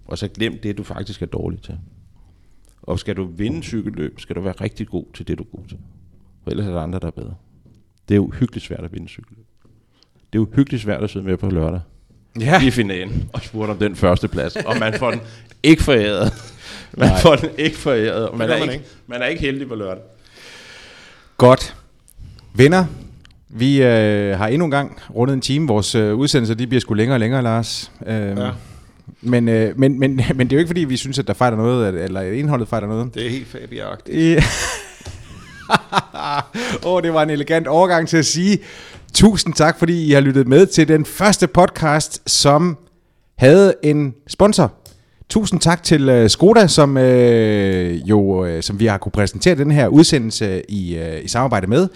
Og så glem det, du faktisk er dårlig til. Og skal du vinde cykelløb, skal du være rigtig god til det, du er god til. For ellers er der andre, der er bedre. Det er jo hyggeligt svært at vinde cykelløb. Det er jo hyggeligt svært at sidde med på lørdag. Ja. I finalen og spurgte om den første plads. Og man får den ikke foræret. Man Nej. får den ikke foræret. Og man, er man, ikke, man er ikke heldig på lørdag. Godt. Venner, vi øh, har endnu en gang rundet en time. Vores øh, udsendelser de bliver sgu længere og længere, Lars. Øh, ja. Men, øh, men, men, men det er jo ikke fordi, vi synes, at der fejler noget, eller indholdet fejler noget. Det er helt fabelagtigt. Åh, oh, det var en elegant overgang til at sige, tusind tak, fordi I har lyttet med til den første podcast, som havde en sponsor. Tusind tak til uh, Skoda, som uh, jo uh, som vi har kunne præsentere den her udsendelse i, uh, i samarbejde med.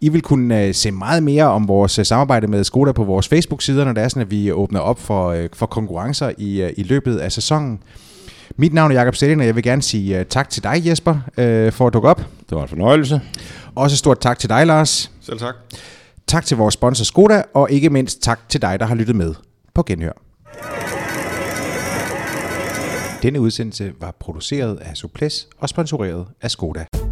I vil kunne uh, se meget mere om vores uh, samarbejde med Skoda på vores Facebook-sider, når det er sådan, at vi åbner op for, uh, for konkurrencer i, uh, i løbet af sæsonen. Mit navn er Jakob Stilling, og jeg vil gerne sige uh, tak til dig, Jesper, uh, for at dukke op. Det var en fornøjelse. Også stort tak til dig, Lars. Selv tak. Tak til vores sponsor Skoda, og ikke mindst tak til dig, der har lyttet med på Genhør. Denne udsendelse var produceret af Suples og sponsoreret af Skoda.